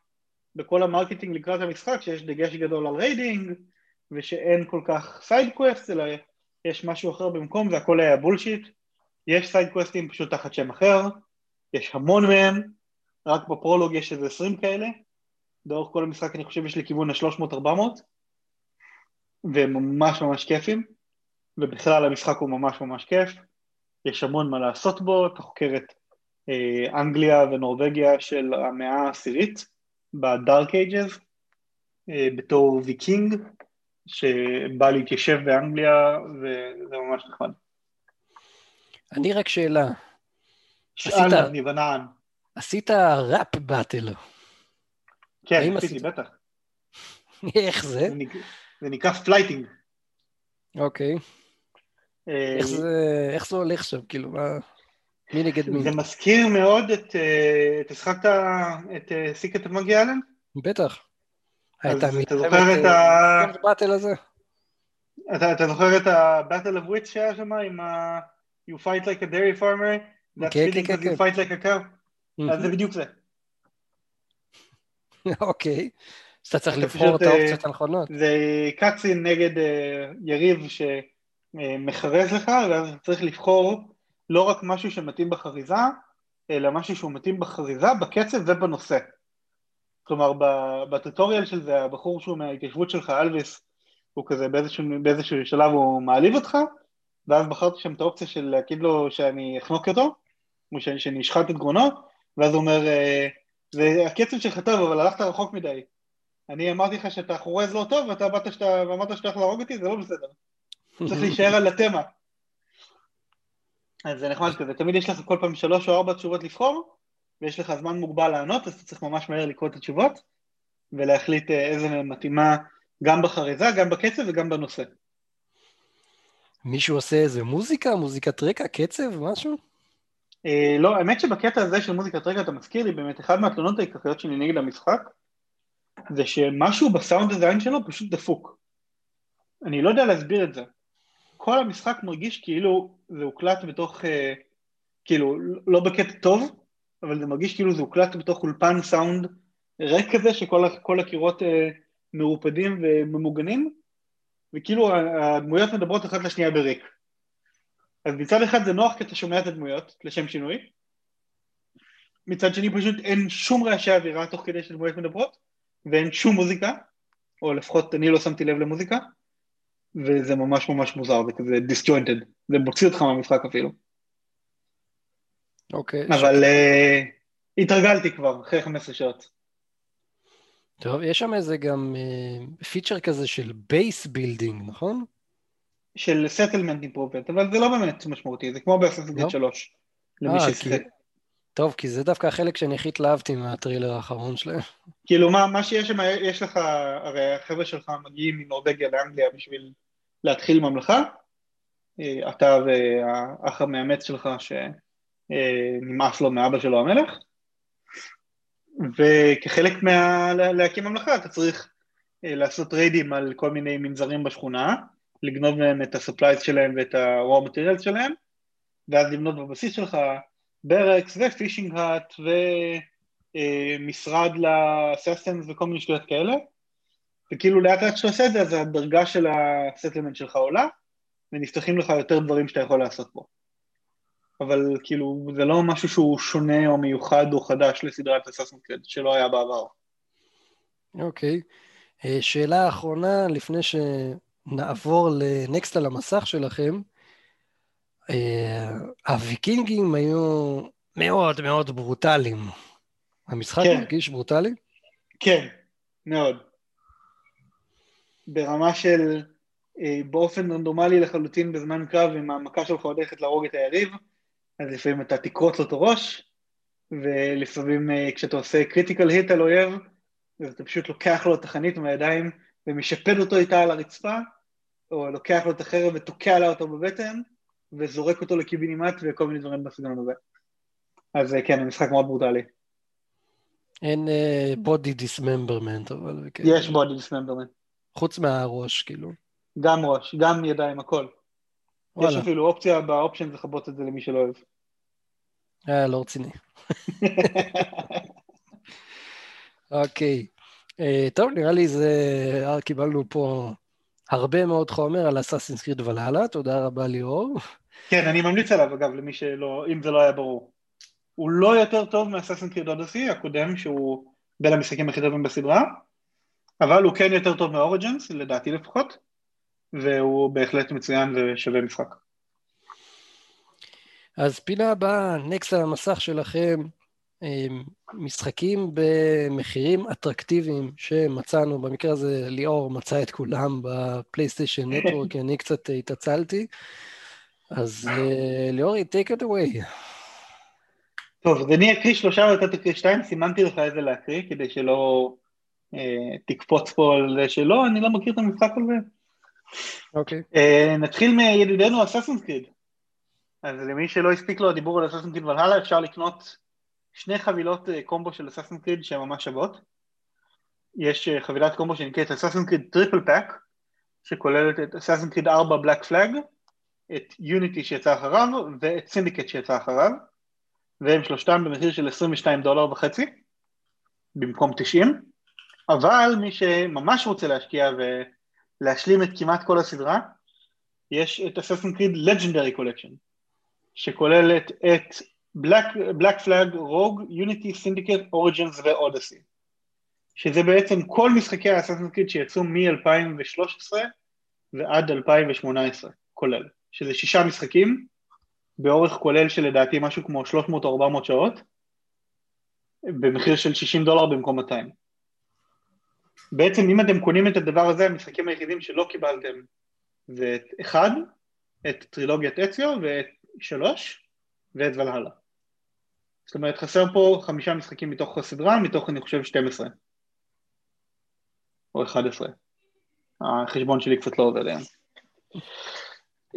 בכל ה-marketing לקראת המשחק, שיש דגש גדול על raiding, ושאין כל כך side quest, אלא יש משהו אחר במקום, והכל היה bullshit. יש side quest ים פשוט תחת שם אחר, יש המון מהם, רק בפרולוג יש איזה 20 כאלה, לאורך כל המשחק אני חושב יש לי כיוון ה-300-400, והם ממש ממש כיפים, ובכלל המשחק הוא ממש ממש כיף, יש המון מה לעשות בו, אתה חוקר את אה, אנגליה ונורבגיה של המאה העשירית, ב-Dark Ages אה, בתור ויקינג שבא להתיישב באנגליה וזה ממש נחמד. אני רק שאלה. שאל עשית... בנען. עשית rap battle. כן, עשיתי, בטח. איך זה? זה נקרא flyting. אוקיי. אה, איך זה הולך שם, כאילו, מה... מי נגד מי? זה מזכיר מאוד את... אה, אתה השחקת את סיקט מגי אלן? בטח. אז אתה זוכר את ה... הבטל הזה? אתה זוכר את הבטל of wits שהיה שם עם ה... You fight like a dairy farmer, כן, feeling כן, you כן. fight like a cow? אז זה בדיוק זה. אוקיי. אז אתה צריך לבחור את האופציות אה, הנכונות. זה קאצין נגד אה, יריב שמחרז לך, ואז צריך לבחור לא רק משהו שמתאים בחריזה, אלא משהו שהוא מתאים בחריזה, בקצב ובנושא. כלומר, בטוטוריאל של זה, הבחור שהוא מההתיישבות שלך, אלוויס, הוא כזה באיזשהו, באיזשהו שלב הוא מעליב אותך, ואז בחרתי שם את האופציה של להגיד לו שאני אחנוק אותו, או שאני אשחט את גרונו, ואז הוא אומר, אה, זה הקצב שלך טוב, אבל הלכת רחוק מדי. אני אמרתי לך שאתה חורז לא טוב, ואתה באת שאתה, ואמרת שאתה הולך להרוג אותי, זה לא בסדר. צריך להישאר על התמה. אז זה נחמד כזה, תמיד יש לך כל פעם שלוש או ארבע תשובות לבחור, ויש לך זמן מוגבל לענות, אז אתה צריך ממש מהר לקרוא את התשובות, ולהחליט אה, איזה מתאימה גם בחריזה, גם בקצב וגם בנושא. מישהו עושה איזה מוזיקה, מוזיקת רקע, קצב, משהו? אה, לא, האמת שבקטע הזה של מוזיקת רקע אתה מזכיר לי באמת, אחת מהתלונות העיקריות שלי נגד המשחק, זה שמשהו בסאונד דיזיין שלו פשוט דפוק. אני לא יודע להסביר את זה. כל המשחק מרגיש כאילו זה הוקלט בתוך, אה, כאילו, לא בקטע טוב, אבל זה מרגיש כאילו זה הוקלט בתוך אולפן סאונד ריק כזה, שכל הקירות אה, מרופדים וממוגנים, וכאילו הדמויות מדברות אחת לשנייה בריק. אז מצד אחד זה נוח כי אתה שומע את הדמויות, לשם שינוי, מצד שני פשוט אין שום רעשי אווירה תוך כדי שדמויות מדברות, ואין שום מוזיקה, או לפחות אני לא שמתי לב למוזיקה, וזה ממש ממש מוזר, זה כזה disjointed, זה מוציא אותך מהמשחק אפילו. אוקיי. אבל uh, התרגלתי כבר, אחרי 15 שעות. טוב, יש שם איזה גם uh, feature כזה של base building, נכון? של settlement improvement, אבל זה לא באמת משמעותי, זה כמו באססנגט 3, למי אה, ששיחק. טוב, כי זה דווקא החלק שאני הכי התלהבתי מהטרילר האחרון שלהם. כאילו, מה, מה שיש שם, יש לך, הרי החבר'ה שלך מגיעים מנורבגיה לאנגליה בשביל להתחיל ממלכה, אה, אתה והאח המאמץ שלך שנמאס לו מאבא שלו המלך, וכחלק מה... להקים ממלכה אתה צריך אה, לעשות ריידים על כל מיני מנזרים בשכונה, לגנוב מהם את ה-supplies שלהם ואת ה-raw materials שלהם, ואז לבנות בבסיס שלך barracks ו-fishing hut ומשרד ל-assassins וכל מיני שטויות כאלה וכאילו לאט לאט שאתה עושה את זה אז הדרגה של ה-settlement שלך עולה ונפתחים לך יותר דברים שאתה יכול לעשות פה אבל כאילו זה לא משהו שהוא שונה או מיוחד או חדש לסדרת ה-Assassin's Creed שלא היה בעבר. אוקיי. Okay. אה, שאלה אחרונה, לפני שנעבור לנקסט על המסך שלכם. אה, הוויקינגים היו מאוד מאוד ברוטליים. המשחק כן. מרגיש ברוטלי? כן, מאוד. ברמה של אה, באופן רנדומלי לחלוטין בזמן קרב, אם המכה שלך הולכת להרוג את היריב, אז לפעמים אתה תקרוץ לו את הראש, ולפעמים אה, כשאתה עושה critical hit על אויב, אז אתה פשוט לוקח לו את החנית מהידיים ומשפד אותו איתה על הרצפה, או לוקח לו את החרב ותוקע לה אותו בבטן, וזורק אותו לקיבינימט וכל מיני דברים בסגנון הזה. אז אה, כן, המשחק מאוד ברוטלי. אין body uh, dismemberment, אבל... יש body dismemberment. חוץ מהראש, כאילו. גם ראש, גם ידיים, הכל. וואלה. יש אפילו אופציה באופשן לכבות את זה למי שלא אוהב. אה, לא רציני. אוקיי. אה, טוב, נראה לי זה... אה, קיבלנו פה הרבה מאוד חומר על אסאסינס קריד ולהלה, תודה רבה ליאור. כן, אני ממליץ עליו אגב, למי שלא, אם זה לא היה ברור. הוא לא יותר טוב מאסאסינס קריד אודסי הקודם, שהוא בין המשחקים הכי טובים בסדרה, אבל הוא כן יותר טוב מאוריג'נס, לדעתי לפחות, והוא בהחלט מצוין ושווה משחק. אז פינה הבאה, נקסט על המסך שלכם, משחקים במחירים אטרקטיביים שמצאנו, במקרה הזה ליאור מצא את כולם בפלייסטיישן נטוורק, אני קצת התעצלתי. אז אה, ליאורי, take it away. טוב, אז אני אקריא שלושה ואתה תקריא שתיים, סימנתי לך איזה להקריא כדי שלא אה, תקפוץ פה על זה שלא, אני לא מכיר את המשחק הזה. אוקיי. Okay. אה, נתחיל מידידנו Assassin's Creed. אז למי שלא הספיק לו הדיבור על Assassin's Creed והלאה, אפשר לקנות שני חבילות אה, קומבו של Assassin's Creed שהן ממש שוות. יש אה, חבילת קומבו שנקראת Assassin's Creed Triple Pack, שכוללת את Assassin's Creed 4 Black Flag, את Unity שיצא אחריו ואת Syndicate שיצא אחריו, והם שלושתם במחיר של 22 דולר וחצי, במקום 90, אבל מי שממש רוצה להשקיע ולהשלים את כמעט כל הסדרה, יש את Assassin's Creed Legendary Collection, שכוללת את Black Flag, Rogue, Unity, Syndicate, Origins ו-Odyssey, שזה בעצם כל משחקי ה-Assassin's Creed שיצאו מ-2013 ועד 2018, כולל, שזה שישה משחקים, באורך כולל של לדעתי משהו כמו 300 או 400 שעות, במחיר של 60 דולר במקום 200. בעצם אם אתם קונים את הדבר הזה, המשחקים היחידים שלא קיבלתם זה את אחד, את טרילוגיית אציו ואת שלוש ואת ולהלה. זאת אומרת חסר פה חמישה משחקים מתוך הסדרה, מתוך אני חושב 12 או 11. החשבון שלי קצת לא עובד היום.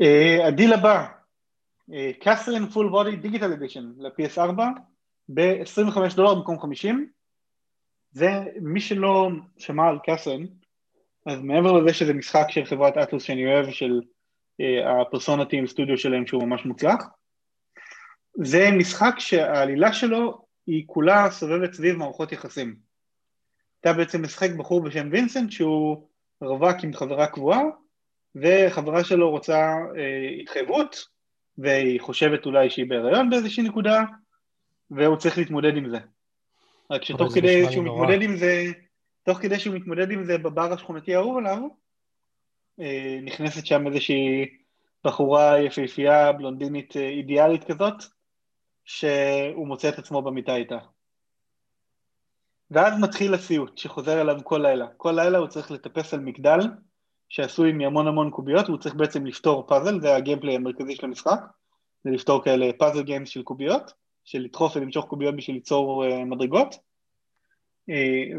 Uh, הדיל הבא, Catherine Full Body Digital Edition ל-PS4 ב-25 דולר במקום 50 ומי שלא שמע על Catherine, אז מעבר לזה שזה משחק של חברת Atlus שאני אוהב, של אה, ה-Persona Team Studio שלהם שהוא ממש מוצלח, זה משחק שהעלילה שלו היא כולה סובבת סביב מערכות יחסים. אתה בעצם משחק בחור בשם וינסנט שהוא רווק עם חברה קבועה, וחברה שלו רוצה אה, התחייבות, והיא חושבת אולי שהיא בהיריון באיזושהי נקודה, והוא צריך להתמודד עם זה. רק שתוך כדי שהוא נורא. מתמודד עם זה, תוך כדי שהוא מתמודד עם זה בבר השכונתי האהוב עליו, אה, נכנסת שם איזושהי בחורה יפהפייה, בלונדינית אה, אידיאלית כזאת, שהוא מוצא את עצמו במיטה איתה. ואז מתחיל הסיוט שחוזר אליו כל לילה. כל לילה הוא צריך לטפס על מגדל שעשוי מהמון המון קוביות, והוא צריך בעצם לפתור פאזל, זה הגיימפליי המרכזי של המשחק, זה לפתור כאלה פאזל גיימס של קוביות, של לדחוף ולמשוך קוביות בשביל ליצור uh, מדרגות, uh,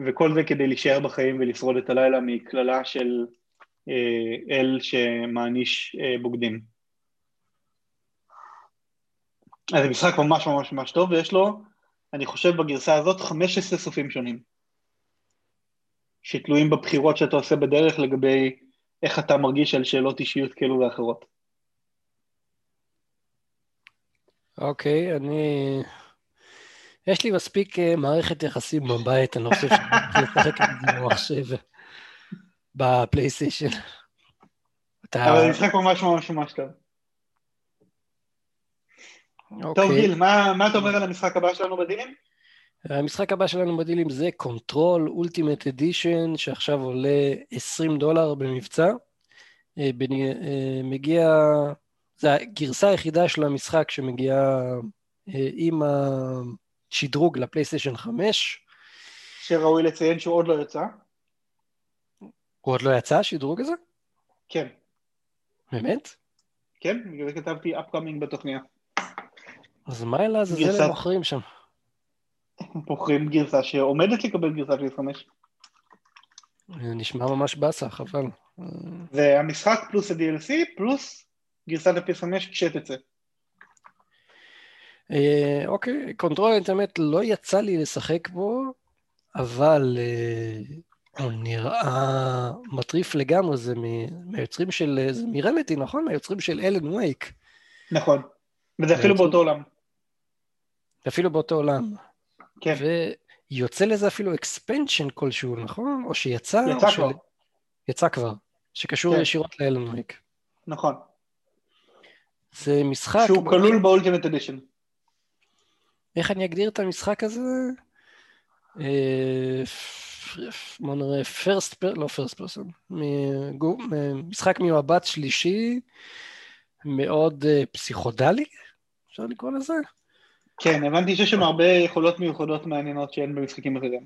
וכל זה כדי להישאר בחיים ולשרוד את הלילה מקללה של uh, אל שמעניש בוגדים. אז זה משחק ממש ממש ממש טוב, ויש לו, אני חושב בגרסה הזאת, 15 סופים שונים, שתלויים בבחירות שאתה עושה בדרך לגבי איך אתה מרגיש על שאלות אישיות כאלו ואחרות. אוקיי, אני... יש לי מספיק אה, מערכת יחסים בבית, אני לא חושב שאני לשחק עם זה במחשב בפלייסטיישן. אבל זה משחק ממש ממש ממש טוב. טוב, אוקיי. גיל, מה אתה אומר על המשחק הבא שלנו בדילים? המשחק הבא שלנו בדילים זה Control Ultimate Edition, שעכשיו עולה 20 דולר במבצע. אה, אה, מגיע, זה הגרסה היחידה של המשחק שמגיעה אה, עם השדרוג לפלייסטיישן 5. שראוי לציין שהוא עוד לא יצא. הוא עוד לא יצא, השדרוג הזה? כן. באמת? כן, בגלל זה כתבתי upcoming בתוכניה. אז מה אלה זה הם מוכרים שם? מוכרים גרסה שעומדת לקבל גרסת PS5. זה נשמע ממש באסה, חבל. זה המשחק פלוס ה-DLC פלוס גרסת ה-PS5 כשתצא. אה, אוקיי, Control Ultimate לא יצא לי לשחק בו, אבל אה, הוא נראה מטריף לגמרי, זה מהיוצרים של, זה מ Remedy, נכון? מהיוצרים של Alan Wake. נכון, וזה אפילו באותו עולם. אפילו באותו עולם. כן. ויוצא לזה אפילו expansion כלשהו, נכון? או שיצא? יצא או כבר. של... יצא כבר. שקשור כן. ישירות ל-Alan Wake. נכון. זה משחק... שהוא כלול באולטימט אדישן. איך אני אגדיר את המשחק הזה? אה, בוא נראה, פרסט, לא פרסט פרסון, משחק ממבט שלישי, מאוד אה, פסיכודלי, אפשר לקרוא לזה? כן, הבנתי שיש שם הרבה יכולות מיוחדות מעניינות שאין במשחקים אחרים.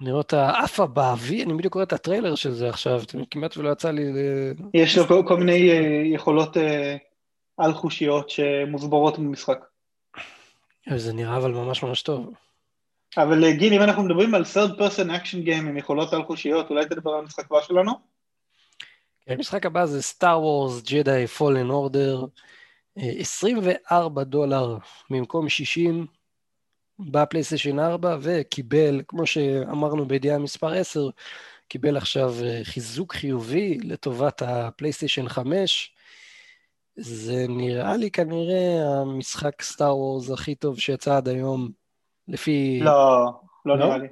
אני רואה אותה עפה באוויר, אני בדיוק קורא את הטריילר של זה עכשיו, כמעט ולא יצא לי... יש לו כל, מיני אה, יכולות אה, על-חושיות שמוסברות במשחק. זה נראה אבל ממש ממש טוב. אבל אה, גיל, אם אנחנו מדברים על third person action game עם יכולות על-חושיות, אולי תדבר על המשחק הבא שלנו? המשחק הבא זה Star Wars Jedi Fallen Order, 24 דולר במקום 60 בפלייסטיישן 4, וקיבל, כמו שאמרנו בידיעה מספר 10, קיבל עכשיו חיזוק חיובי לטובת הפלייסטיישן 5. זה נראה לי כנראה המשחק סטאר וורס הכי טוב שיצא עד היום, לפי... לא, לא, לא? נראה לי.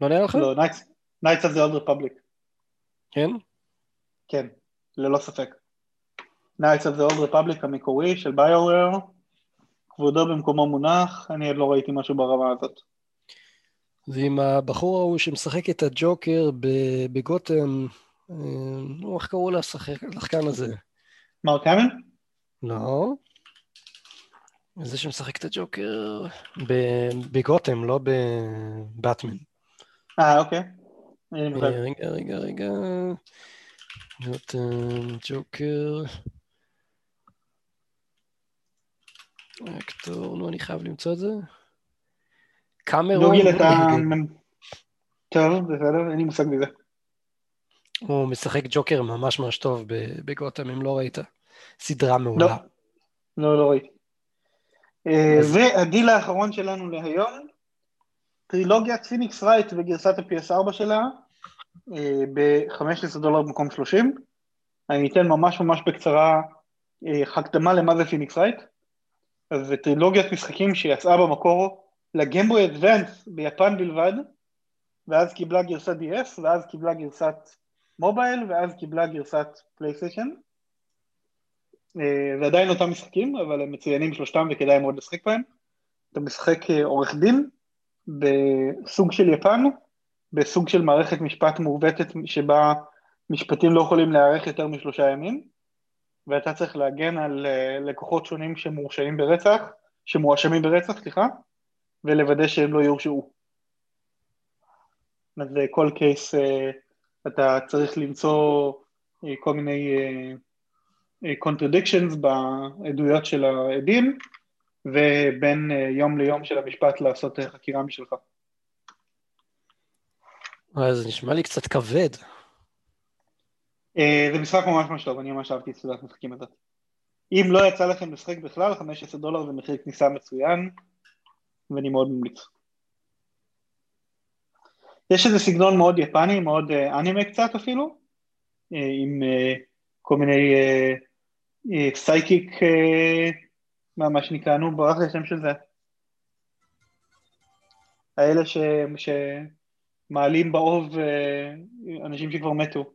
לא נראה לך? לא, Knights of the Old Republic. כן? כן, ללא ספק. Knights of the Old Republic המקורי של ביואר, כבודו במקומו מונח, אני עוד לא ראיתי משהו ברמה הזאת. זה עם הבחור ההוא שמשחק את הג'וקר בגותם, אה, נו, איך קראו לשחקן הזה? מרק האמן? לא. זה שמשחק את הג'וקר בגותם, לא בבטמן. אה, אוקיי. אה. רגע, רגע, רגע. גותם, ג'וקר. אקטור, נו, אני חייב למצוא את זה. Cameron. דוגיל אתה... Monaghan. טוב, בסדר, אין לי מושג בזה. הוא משחק ג'וקר ממש ממש טוב ב- ב-Gotham, אם לא ראית. סדרה מעולה. לא, לא ראיתי. אה, והדיל האחרון שלנו להיום, טרילוגיית Phoenix Wright וגרסת ה-PS4 שלה ב-15 דולר במקום 30. אני אתן ממש ממש בקצרה אה, הקדמה למה זה Phoenix Wright. אז זה טרילוגיית משחקים שיצאה במקור ל Game Boy Advance ביפן בלבד, ואז קיבלה גרסת DS, ואז קיבלה גרסת מובייל, ואז קיבלה גרסת פלייסטיישן. זה עדיין אותם משחקים, אבל הם מצוינים שלושתם וכדאי מאוד לשחק בהם. אתה משחק אה, עורך דין בסוג של יפן, בסוג של מערכת משפט מעוותת שבה משפטים לא יכולים להיערך יותר משלושה ימים, ואתה צריך להגן על אה, לקוחות שונים שמורשעים ברצח, שמואשמים ברצח, סליחה, ולוודא שהם לא יורשעו. אז אה, כל קייס אה, אתה צריך למצוא כל מיני contradictions בעדויות של העדים, ובין יום ליום של המשפט לעשות חקירה משלך. זה נשמע לי קצת כבד. אה, זה משחק ממש ממש טוב, אני ממש אהבתי את סדרת המשחקים הזאת. אם לא יצא לכם לשחק בכלל, 15 דולר זה מחיר כניסה מצוין, ואני מאוד ממליץ. יש איזה סגנון מאוד יפני, מאוד אה, אנימה קצת אפילו, אה, עם כל מיני סייקיק, מה, מה שנקרא, נו, ברח לי השם של זה. האלה ש, שמעלים באוב אנשים שכבר מתו.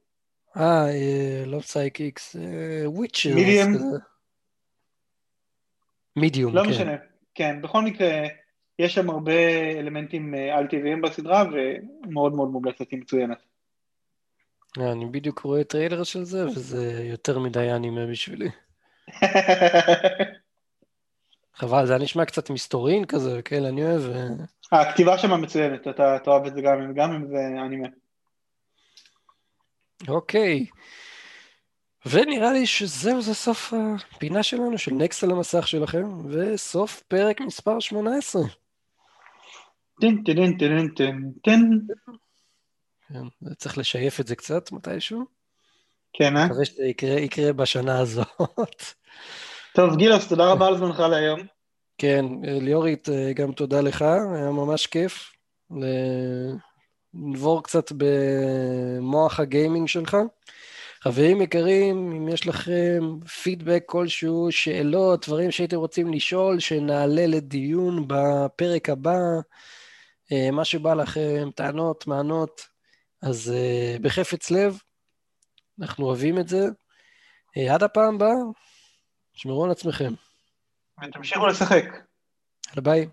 אה, לא psychics, witchers. medium. medium, לא כן. משנה, כן, בכל מקרה, יש שם הרבה אלמנטים אה, על טבעיים בסדרה, ומאוד מאוד מומלצת, היא מצוינת. אני בדיוק רואה טריילר של זה, וזה יותר מדי אנימה בשבילי. חבל, זה היה נשמע קצת מסתורין כזה, כן, אני אוהב. הכתיבה שם מצוינת, אתה תאהב את זה גם אם זה אנימה. אוקיי. ונראה לי שזהו, זה סוף הפינה שלנו, של נקסט על המסך שלכם, וסוף פרק מספר 18. טין טין טין טין טין. כן, צריך לשייף את זה קצת מתישהו. כן, אה? מקווה שזה יקרה, יקרה בשנה הזאת. טוב, גילוס, תודה רבה על זמנך להיום. כן, ליאורית, גם תודה לך, היה ממש כיף לנבור קצת במוח הגיימינג שלך. חברים יקרים, אם יש לכם פידבק כלשהו, שאלות, דברים שהייתם רוצים לשאול, שנעלה לדיון בפרק הבא, אה, מה שבא לכם, טענות, מענות, אז uh, בחפץ לב, אנחנו אוהבים את זה. Uh, עד הפעם הבאה, שמרו על עצמכם. ותמשיכו לשחק. ביי.